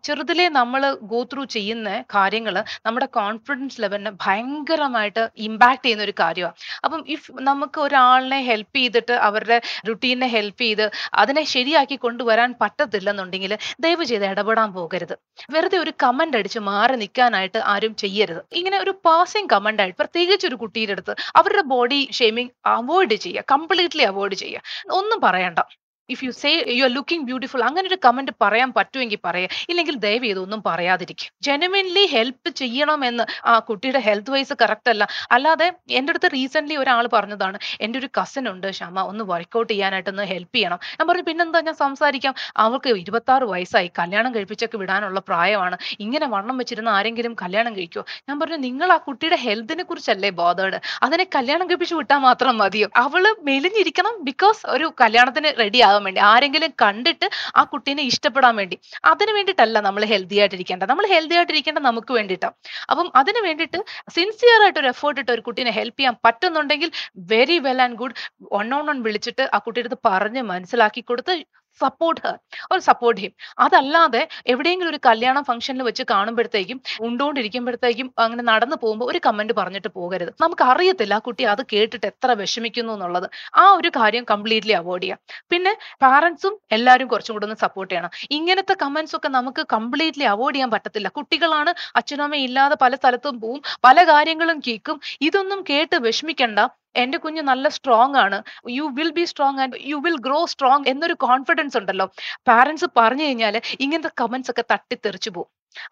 ചെറുതിലെ നമ്മൾ ഗോ ത്രൂ ചെയ്യുന്ന കാര്യങ്ങൾ നമ്മുടെ കോൺഫിഡൻസ് ലെവലിനെ ഭയങ്കരമായിട്ട് ഇമ്പാക്ട് ചെയ്യുന്ന ഒരു കാര്യമാണ് അപ്പം ഇഫ് നമുക്ക് ഒരാളിനെ ഹെൽപ്പ് ചെയ്തിട്ട് അവരുടെ റുട്ടീനെ ഹെൽപ്പ് ചെയ്ത് അതിനെ ശരിയാക്കി കൊണ്ടുവരാൻ പറ്റത്തില്ലെന്നുണ്ടെങ്കിൽ ദയവ് ചെയ്ത് ഇടപെടാൻ പോകരുത്. വെറുതെ ഒരു കമന്റ് അടിച്ച് മാറി നിൽക്കാനായിട്ട് ആരും ചെയ്യരുത്. ഇങ്ങനെ ഒരു പാസിംഗ് കമന്റ് ആയിട്ട് പ്രത്യേകിച്ച് ഒരു കുട്ടിയുടെ അടുത്ത് അവരുടെ ബോഡി ഷേമിങ് അവോയ്ഡ് ചെയ്യുക. കംപ്ലീറ്റ്ലി അവോയ്ഡ് ചെയ്യുക. ഒന്നും പറയണ്ട. If you say you are looking beautiful അങ്ങനെ ഒരു കമന്റ് പറയാൻ പറ്റുമെങ്കിൽ പറയാം. ഇല്ലെങ്കിൽ ദയവ് ചെയ്തൊന്നും പറയാതിരിക്കും. ജെനുവിൻലി ഹെൽപ്പ് ചെയ്യണമെന്ന് ആ കുട്ടിയുടെ ഹെൽത്ത് വൈസ് കറക്റ്റ് അല്ല. അല്ലാതെ എന്റെ അടുത്ത് റീസെന്റ്ലി ഒരാൾ പറഞ്ഞതാണ് എന്റെ ഒരു കസിൻ ഉണ്ട് ക്ഷമ ഒന്ന് വർക്കൗട്ട് ചെയ്യാനായിട്ടൊന്ന് ഹെൽപ്പ് ചെയ്യണം. ഞാൻ പറഞ്ഞു പിന്നെന്താ? ഞാൻ സംസാരിക്കാം. അവൾക്ക് ഇരുപത്തി ആറ് വയസ്സായി. കല്യാണം കഴിപ്പിച്ചൊക്കെ വിടാനുള്ള പ്രായമാണ്. ഇങ്ങനെ വണ്ണം വെച്ചിരുന്ന ആരെങ്കിലും കല്യാണം കഴിക്കുമോ ഞാൻ പറഞ്ഞു നിങ്ങൾ ആ കുട്ടിയുടെ ഹെൽത്തിനെ കുറിച്ചല്ലേ ബോധേഡ് അതിനെ കല്യാണം കഴിപ്പിച്ച് വിട്ടാൽ മാത്രം മതിയോ? അവൾ മെലിഞ്ഞിരിക്കണം ബിക്കോസ് ഒരു കല്യാണത്തിന് റെഡി ആകാൻ വേണ്ടി ആരെങ്കിലും കണ്ടിട്ട് ആ കുട്ടീനെ ഇഷ്ടപ്പെടാൻ വേണ്ടി. അതിന് വേണ്ടിയിട്ടല്ല നമ്മൾ ഹെൽത്തി ആയിട്ടിരിക്കേണ്ടത് നമ്മൾ ഹെൽത്തി ആയിട്ടിരിക്കേണ്ടത് നമുക്ക് വേണ്ടിയിട്ടാണ് അപ്പം അതിന് വേണ്ടിയിട്ട് സിൻസിയർ ആയിട്ട് ഒരു എഫേർട്ട് ഇട്ട് ഒരു കുട്ടീനെ ഹെൽപ്പ് ചെയ്യാൻ പറ്റുന്നുണ്ടെങ്കിൽ very well and good one on one വിളിച്ചിട്ട് ആ കുട്ടിയുടെ അടുത്ത് പറഞ്ഞ് മനസ്സിലാക്കി കൊടുത്ത് support her or support him അതല്ലാതെ എവിടെയെങ്കിലും ഒരു കല്യാണ ഫംഗ്ഷനിൽ വെച്ച് കാണുമ്പോഴത്തേക്കും ഉണ്ടോണ്ടിരിക്കുമ്പോഴത്തേക്കും അങ്ങനെ നടന്നു പോകുമ്പോൾ ഒരു കമന്റ് പറഞ്ഞിട്ട് പോകരുത്. നമുക്ക് അറിയത്തില്ല ആ കുട്ടി അത് കേട്ടിട്ട് എത്ര വിഷമിക്കുന്നു എന്നുള്ളത്. ആ ഒരു കാര്യം കംപ്ലീറ്റ്ലി അവോയ്ഡ് ചെയ്യാം. പിന്നെ പാരന്റ്സും എല്ലാവരും കുറച്ചും കൂടെ ഒന്ന് സപ്പോർട്ട് ചെയ്യണം. ഇങ്ങനത്തെ കമന്റ്സ് ഒക്കെ നമുക്ക് കംപ്ലീറ്റ്ലി അവോയ്ഡ് ചെയ്യാൻ പറ്റത്തില്ല. കുട്ടികളാണ് അച്ഛനമ്മ ഇല്ലാതെ പല സ്ഥലത്തും പോവും പല കാര്യങ്ങളും കേൾക്കും. ഇതൊന്നും കേട്ട് വിഷമിക്കണ്ട. എന്റെ കുഞ്ഞ് നല്ല സ്ട്രോങ് ആണ്. You will be strong and you will grow strong എന്നൊരു കോൺഫിഡൻസ് ഉണ്ടല്ലോ. പാരന്റ്സ് പറഞ്ഞു കഴിഞ്ഞാൽ ഇങ്ങനത്തെ കമന്റ്സ് ഒക്കെ തട്ടിത്തെറിച്ചു പോകും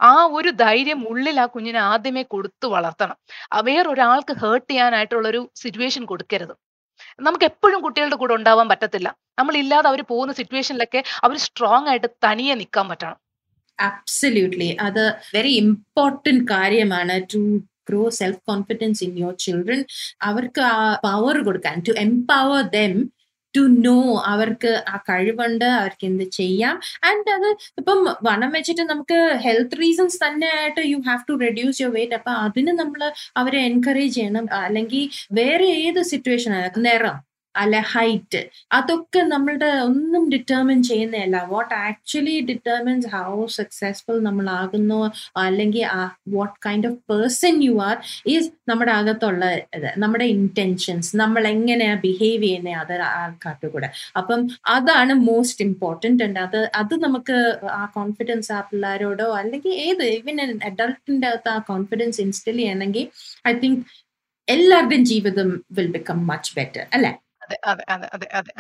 ആ ഒരു ധൈര്യം ഉള്ളിൽ ആ കുഞ്ഞിനെ ആദ്യമേ കൊടുത്തു വളർത്തണം. വേറൊരാൾക്ക് ഹേർട്ട് ചെയ്യാനായിട്ടുള്ള ഒരു സിറ്റുവേഷൻ കൊടുക്കരുത്. നമുക്ക് എപ്പോഴും കുട്ടികളുടെ കൂടെ ഉണ്ടാവാൻ പറ്റത്തില്ല. നമ്മൾ ഇല്ലാതെ അവർ പോകുന്ന സിറ്റുവേഷനിലൊക്കെ അവർ സ്ട്രോങ് ആയിട്ട് തനിയെ നിൽക്കാൻ പറ്റണം. അബ്സല്യൂട്ട്ലി അത് വെരി ഇമ്പോർട്ടന്റ് കാര്യമാണ് to grow self confidence in your children അവർക്ക് ആ പവർ കൊടുക്കാൻ to empower them to know അവർക്ക് ആ കഴിവുണ്ട് അവർക്ക് എന്ത് ചെയ്യാം. ആൻഡ് അത് ഇപ്പം വണ്ണം വെച്ചിട്ട് നമുക്ക് ഹെൽത്ത് റീസൺസ് തന്നെ ആയിട്ട് you have to reduce your weight അപ്പൊ അതിന് നമ്മൾ അവരെ എൻകറേജ് ചെയ്യണം. അല്ലെങ്കിൽ വേറെ ഏത് സിറ്റുവേഷൻ നിറം. അല്ലെ ഹൈറ്റ് അതൊക്കെ നമ്മളുടെ ഒന്നും ഡിറ്റർമിൻ ചെയ്യുന്നതല്ല. What actually determines how successful നമ്മൾ ആകുന്നു അല്ലെങ്കിൽ what kind of person you are is നമ്മുടെ അകത്തുള്ള നമ്മുടെ ഇന്റൻഷൻസ് നമ്മൾ എങ്ങനെയാ ബിഹേവ് ചെയ്യുന്ന അത് ആൾക്കാരുടെ കൂടെ. അപ്പം അതാണ് മോസ്റ്റ് ഇമ്പോർട്ടന്റ് ഉണ്ട് അത് അത് നമുക്ക് ആ കോൺഫിഡൻസ് ആ പിള്ളേരോടോ അല്ലെങ്കിൽ ഏത് ഈവൻ അഡൾട്ടിന്റെ അകത്ത് ആ കോൺഫിഡൻസ് ഇൻസ്റ്റിൽ ചെയ്യണമെങ്കിൽ ഐ തിങ്ക് എല്ലാവരുടെയും ജീവിതം വിൽ ബിക്കം മച്ച് ബെറ്റർ അല്ലേ? അതെ അതെ അതെ അതെ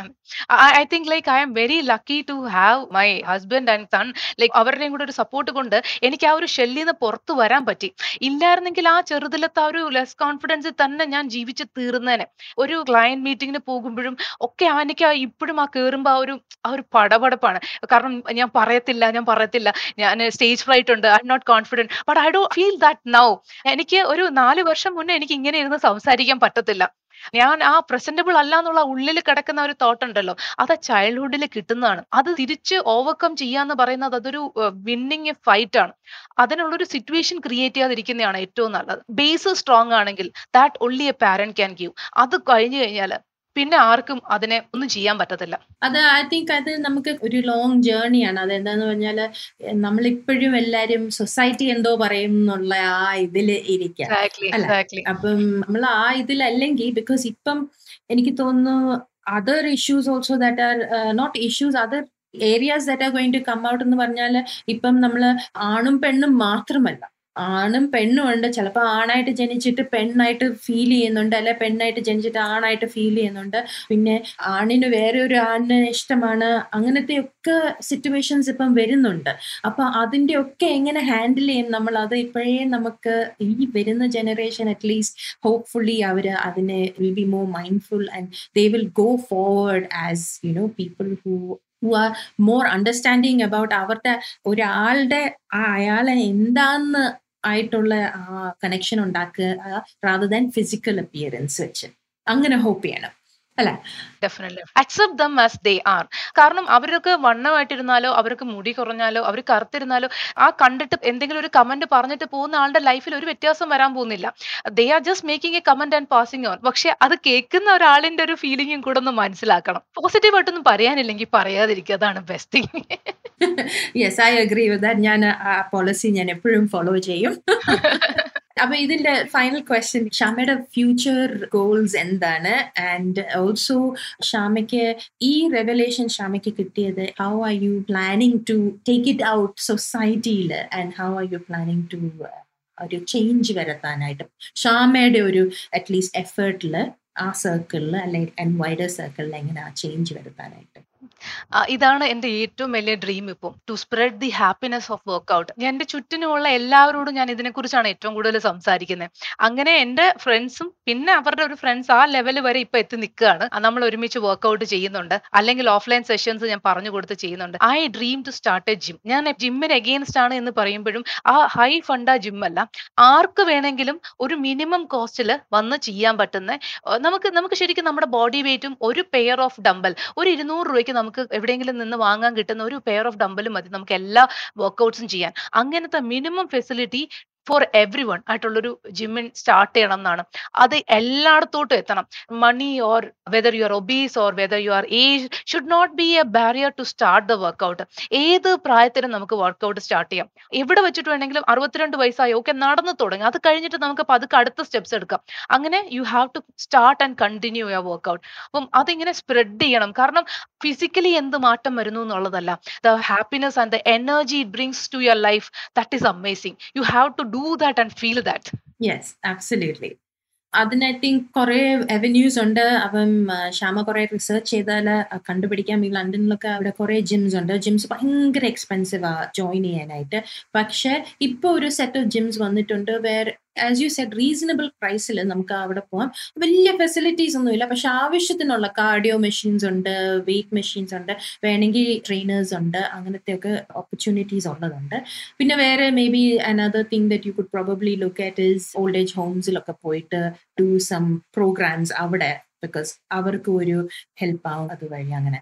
I think like I'm very lucky to have my husband and son. Like അവരുടെയും കൂടെ ഒരു സപ്പോർട്ട് കൊണ്ട് എനിക്ക് ആ ഒരു ഷെല്ലിൽ നിന്ന് പുറത്തു വരാൻ പറ്റി. ഇല്ലായിരുന്നെങ്കിൽ ആ ചെറുതിലത്തെ ആ ഒരു ലെസ് കോൺഫിഡൻസിൽ തന്നെ ഞാൻ ജീവിച്ച് തീർന്നേനെ. ഒരു ക്ലയന്റ് മീറ്റിംഗിന് പോകുമ്പോഴും ഒക്കെ ആ എനിക്ക് ഇപ്പോഴും ആ കയറുമ്പോൾ ആ ഒരു ആ ഒരു പടപടപ്പാണ്. കാരണം ഞാൻ പറയത്തില്ല ഞാൻ പറയത്തില്ല. ഞാൻ സ്റ്റേജ് ഫ്രൈറ്റ് ഉണ്ട് I'm not confident but I do feel that now എനിക്ക് ഒരു നാല് വർഷം മുന്നേ എനിക്ക് ഇങ്ങനെ ഇരുന്ന് സംസാരിക്കാൻ പറ്റത്തില്ല. ഞാൻ ആ പ്രസന്റബിൾ അല്ല എന്നുള്ള ഉള്ളിൽ കിടക്കുന്ന ഒരു തോട്ട് ഉണ്ടല്ലോ അത് ചൈൽഡ്ഹുഡിൽ കിട്ടുന്നതാണ്. അത് തിരിച്ച് ഓവർകം ചെയ്യാന്ന് പറയുന്നത് അതൊരു വിന്നിങ് ഫൈറ്റ് ആണ്. അതിനുള്ളൊരു സിറ്റുവേഷൻ ക്രിയേറ്റ് ചെയ്യാതിരിക്കുന്നതാണ് ഏറ്റവും നല്ലത്. ബേസ് സ്ട്രോങ് ആണെങ്കിൽ that only a parent can give അത് കഴിഞ്ഞു കഴിഞ്ഞാൽ പിന്നെ ആർക്കും അതിനെ ഒന്നും ചെയ്യാൻ പറ്റത്തില്ല. അത് ഐ തിങ്ക് അത് നമുക്ക് ഒരു ലോങ് ജേർണിയാണ് അത് എന്താന്ന് പറഞ്ഞാൽ നമ്മളിപ്പോഴും എല്ലാരും സൊസൈറ്റി എന്തോ പറയും എന്നുള്ള ആ ഇതിൽ ഇരിക്കാം. Exactly, exactly. അപ്പം നമ്മൾ ആ ഇതിലല്ലെങ്കിൽ ബിക്കോസ് ഇപ്പം എനിക്ക് തോന്നുന്നു other issues also that are not issues other areas that are going to come out എന്ന് പറഞ്ഞാൽ ഇപ്പം നമ്മൾ ആണും പെണ്ണും മാത്രമല്ല. ആണും പെണ്ണും ഉണ്ട്. ചിലപ്പോൾ ആണായിട്ട് ജനിച്ചിട്ട് പെണ്ണായിട്ട് ഫീൽ ചെയ്യുന്നുണ്ട്. അല്ലെ പെണ്ണായിട്ട് ജനിച്ചിട്ട് ആണായിട്ട് ഫീൽ ചെയ്യുന്നുണ്ട്. പിന്നെ ആണിന് വേറെ ഒരു ആണിനെ ഇഷ്ടമാണ്. അങ്ങനത്തെ ഒക്കെ സിറ്റുവേഷൻസ് ഇപ്പം വരുന്നുണ്ട്. അപ്പൊ അതിന്റെ ഒക്കെ എങ്ങനെ ഹാൻഡിൽ ചെയ്യും നമ്മൾ? അത് ഇപ്പോഴേ നമുക്ക് ഈ വരുന്ന ജനറേഷൻ അറ്റ്ലീസ്റ്റ് ഹോപ്പ്ഫുള്ളി അവർ അതിനെ will be more mindful and they will go forward as you know people who who are more understanding about അവരുടെ ഒരാളുടെ ആ അയാളെ എന്താന്ന് ആയിട്ടുള്ള ആ കണക്ഷൻ ഉണ്ടാക്കുക റാദർ ദാൻ ഫിസിക്കൽ അപ്പിയറൻസ് വെച്ച്. അങ്ങനെ ഹോപ്പ് ചെയ്യണം. അല്ലെ? Definitely accept them as they are കാരണം അവരൊക്കെ വണ്ണമായിട്ടിരുന്നാലോ അവർക്ക് മുടി കുറഞ്ഞാലോ അവർ കറുത്തിരുന്നാലോ ആ കണ്ടിട്ട് എന്തെങ്കിലും ഒരു കമന്റ് പറഞ്ഞിട്ട് പോകുന്ന ആളുടെ ലൈഫിൽ ഒരു വ്യത്യാസം വരാൻ പോകുന്നില്ല. They are just making a comment and passing on പക്ഷെ അത് കേൾക്കുന്ന ഒരാളിന്റെ ഒരു ഫീലിംഗും കൂടെ ഒന്ന് മനസ്സിലാക്കണം. പോസിറ്റീവ് ആയിട്ടൊന്നും പറയാനില്ലെങ്കിൽ പറയാതിരിക്കുക. അതാണ് best thing yes I agree with that ഞാൻ ആ പോളിസി ഞാൻ എപ്പോഴും ഫോളോ ചെയ്യും. അപ്പൊ ഇതിന്റെ ഫൈനൽ ക്വസ്റ്റ്യൻ ഷാമയുടെ ഫ്യൂച്ചർ ഗോൾസ് എന്താണ്? ആൻഡ് ഓൾസോ ഷാമയ്ക്ക് ഈ റെവലേഷൻ ഷാമയ്ക്ക് കിട്ടിയത് how are you planning to take it out സൊസൈറ്റിയിൽ and how are you planning to ഒരു ചേഞ്ച് വരുത്താനായിട്ട്? ഷാമയുടെ ഒരു അറ്റ്ലീസ്റ്റ് എഫേർട്ടിൽ ആ സർക്കിളിൽ അല്ലെങ്കിൽ വൈഡർ സർക്കിളിൽ എങ്ങനെ ആ ചേഞ്ച് വരുത്താനായിട്ട്? ഇതാണ് എന്റെ ഏറ്റവും വലിയ ഡ്രീം ഇപ്പം. To spread the happiness of workout എന്റെ ചുറ്റിനുമുള്ള എല്ലാവരോടും ഞാൻ ഇതിനെക്കുറിച്ചാണ് ഏറ്റവും കൂടുതൽ സംസാരിക്കുന്നത്. അങ്ങനെ എന്റെ ഫ്രണ്ട്സും പിന്നെ അവരുടെ ഒരു ഫ്രണ്ട്സ് ആ ലെവൽ വരെ ഇപ്പൊ എത്തി നിൽക്കുകയാണ്. നമ്മൾ ഒരുമിച്ച് വർക്ക്ഔട്ട് ചെയ്യുന്നുണ്ട്. അല്ലെങ്കിൽ ഓഫ്ലൈൻ സെഷൻസ് ഞാൻ പറഞ്ഞു കൊടുത്ത് ചെയ്യുന്നുണ്ട്. I dream to start a gym ഞാൻ ജിമ്മിന് എഗെയിൻസ്റ്റ് ആണ് എന്ന് പറയുമ്പോഴും ആ ഹൈ ഫണ്ട ജിം അല്ല. ആർക്ക് വേണമെങ്കിലും ഒരു മിനിമം കോസ്റ്റിൽ വന്ന് ചെയ്യാൻ പറ്റുന്ന നമുക്ക് നമുക്ക് ശരിക്കും നമ്മുടെ ബോഡി വെയിറ്റും ഒരു പെയർ ഓഫ് ഡമ്പൽ ഒരു ഇരുന്നൂറ് രൂപയ്ക്ക് നമുക്ക് എവിടെയെങ്കിലും നിന്ന് വാങ്ങാൻ കിട്ടുന്ന ഒരു പെയർ ഓഫ് ഡമ്പലും മതി നമുക്ക് എല്ലാ വർക്കൗട്ട്സും ചെയ്യാൻ. അങ്ങനത്തെ minimum facility for everyone ആയിട്ടുള്ളൊരു ജിമ്മിൻ സ്റ്റാർട്ട് ചെയ്യണം എന്നാണ്. അത് എല്ലായിടത്തോട്ടും എത്തണം. Money or whether you are obese or whether you are age should not be a barrier to start the workout ഏത് പ്രായത്തിലും നമുക്ക് വർക്കൗട്ട് സ്റ്റാർട്ട് ചെയ്യാം. എവിടെ വെച്ചിട്ട് വേണമെങ്കിലും അറുപത്തിരണ്ട് വയസ്സായി ഓക്കെ നടന്നു തുടങ്ങി. അത് കഴിഞ്ഞിട്ട് നമുക്ക് പതുക്കെ അടുത്ത സ്റ്റെപ്സ് എടുക്കാം. അങ്ങനെ you have to start and continue your workout അപ്പം അതിങ്ങനെ സ്പ്രെഡ് ചെയ്യണം. കാരണം ഫിസിക്കലി എന്ത് മാറ്റം വരുന്നു എന്നുള്ളതല്ല. The happiness and the energy it brings to your life that is amazing you have to do that and feel that yes absolutely അതിന് I think കുറെ അവന്യൂസ് ഉണ്ട്. അപ്പം ശ്യാമ കുറെ റിസർച്ച് ചെയ്താൽ കണ്ടുപിടിക്കാം. ഈ ലണ്ടനിലൊക്കെ അവിടെ കുറെ ജിംസ് ഉണ്ട്. ജിംസ് ഭയങ്കര എക്സ്പെൻസീവ് ആ ജോയിൻ ചെയ്യാനായിട്ട്. പക്ഷെ ഇപ്പൊ ഒരു സെറ്റ് ഓഫ് ജിംസ് വന്നിട്ടുണ്ട് വേറെ ആസ് യു സെഡ് റീസണബിൾ പ്രൈസിൽ നമുക്ക് അവിടെ പോകാം വലിയ ഫെസിലിറ്റീസ് ഒന്നുമില്ല. പക്ഷെ ആവശ്യത്തിനുള്ള കാർഡിയോ മെഷീൻസ് ഉണ്ട് വെയിറ്റ് മെഷീൻസ് ഉണ്ട് വേണമെങ്കിൽ ട്രെയിനേഴ്സ് ഉണ്ട് അങ്ങനത്തെ ഒക്കെ ഓപ്പർച്യൂണിറ്റീസ് ഉള്ളതുണ്ട്. പിന്നെ വേറെ maybe another thing that you could probably look at is old age ഹോംസിലൊക്കെ പോയിട്ട് ഡു സം പ്രോഗ്രാംസ് അവിടെ. ബിക്കോസ് അവർക്ക് ഒരു ഹെൽപ്പ് ആവും അതുവഴി അങ്ങനെ.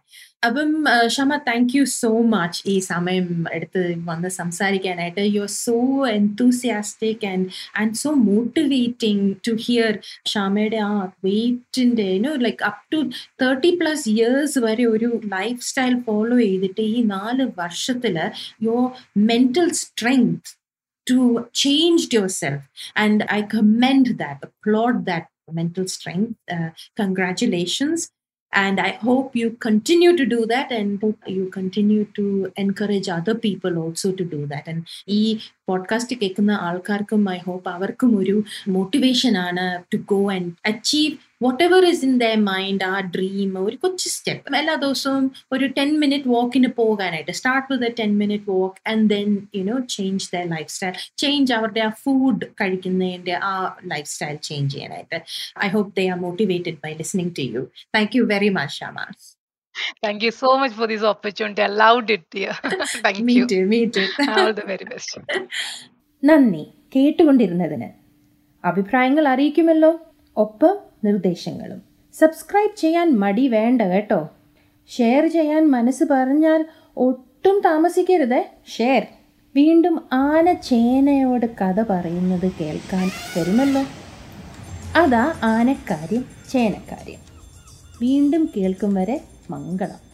അപ്പം Shama thank you so much ഈ സമയം എടുത്ത് വന്ന് സംസാരിക്കാനായിട്ട്. You are so enthusiastic and and so motivating to hear ഷാമയുടെ ആ വെയിറ്റിന്റെ you know like up to thirty plus years വരെ ഒരു ലൈഫ് സ്റ്റൈൽ ഫോളോ ചെയ്തിട്ട് ഈ നാല് വർഷത്തിൽ your mental strength to change yourself. And i commend that applaud that mental strength. Uh, congratulations. And i hope you continue to do that and you continue to encourage other people also to do that. And ഈ podcast കേൾക്കുന്ന ആൾക്കാർക്കും I hope അവർക്കും ഒരു motivation ആണ് to go and achieve whatever is in the mind ആ dream ഒരു കൊച്ചു step എല്ലാ ദിവസവും ഒരു ടെൻ മിനിറ്റ് വാക്കിന് പോകാനായിട്ട്. Start with a ten minute walk and then you know change the lifestyle change അവരുടെ ആ ഫുഡ് കഴിക്കുന്നതിന്റെ ആ ലൈഫ് സ്റ്റൈൽ ചേഞ്ച് ചെയ്യാനായിട്ട്. I hope they are motivated by listening to you thank you very much Shama Thank you so much for this opportunity. I loved it, dear. Thank me you. too, me too. All the very best. നന്ദി കേട്ടുകൊണ്ടിരുന്നതിന് അഭിപ്രായങ്ങൾ അറിയിക്കുമല്ലോ ഒപ്പം നിർദ്ദേശങ്ങളും subscribe ചെയ്യാൻ മടി വേണ്ട കേട്ടോ share ചെയ്യാൻ മനസ്സ് പറഞ്ഞാൽ ഒട്ടും താമസിക്കരുതേ ഷെയർ വീണ്ടും ആന ചേനയോട് കഥ പറയുന്നത് കേൾക്കാൻ വരുമല്ലോ അതാ ആനക്കാര്യം ചേനക്കാര്യം വീണ്ടും കേൾക്കും വരെ மங்களம்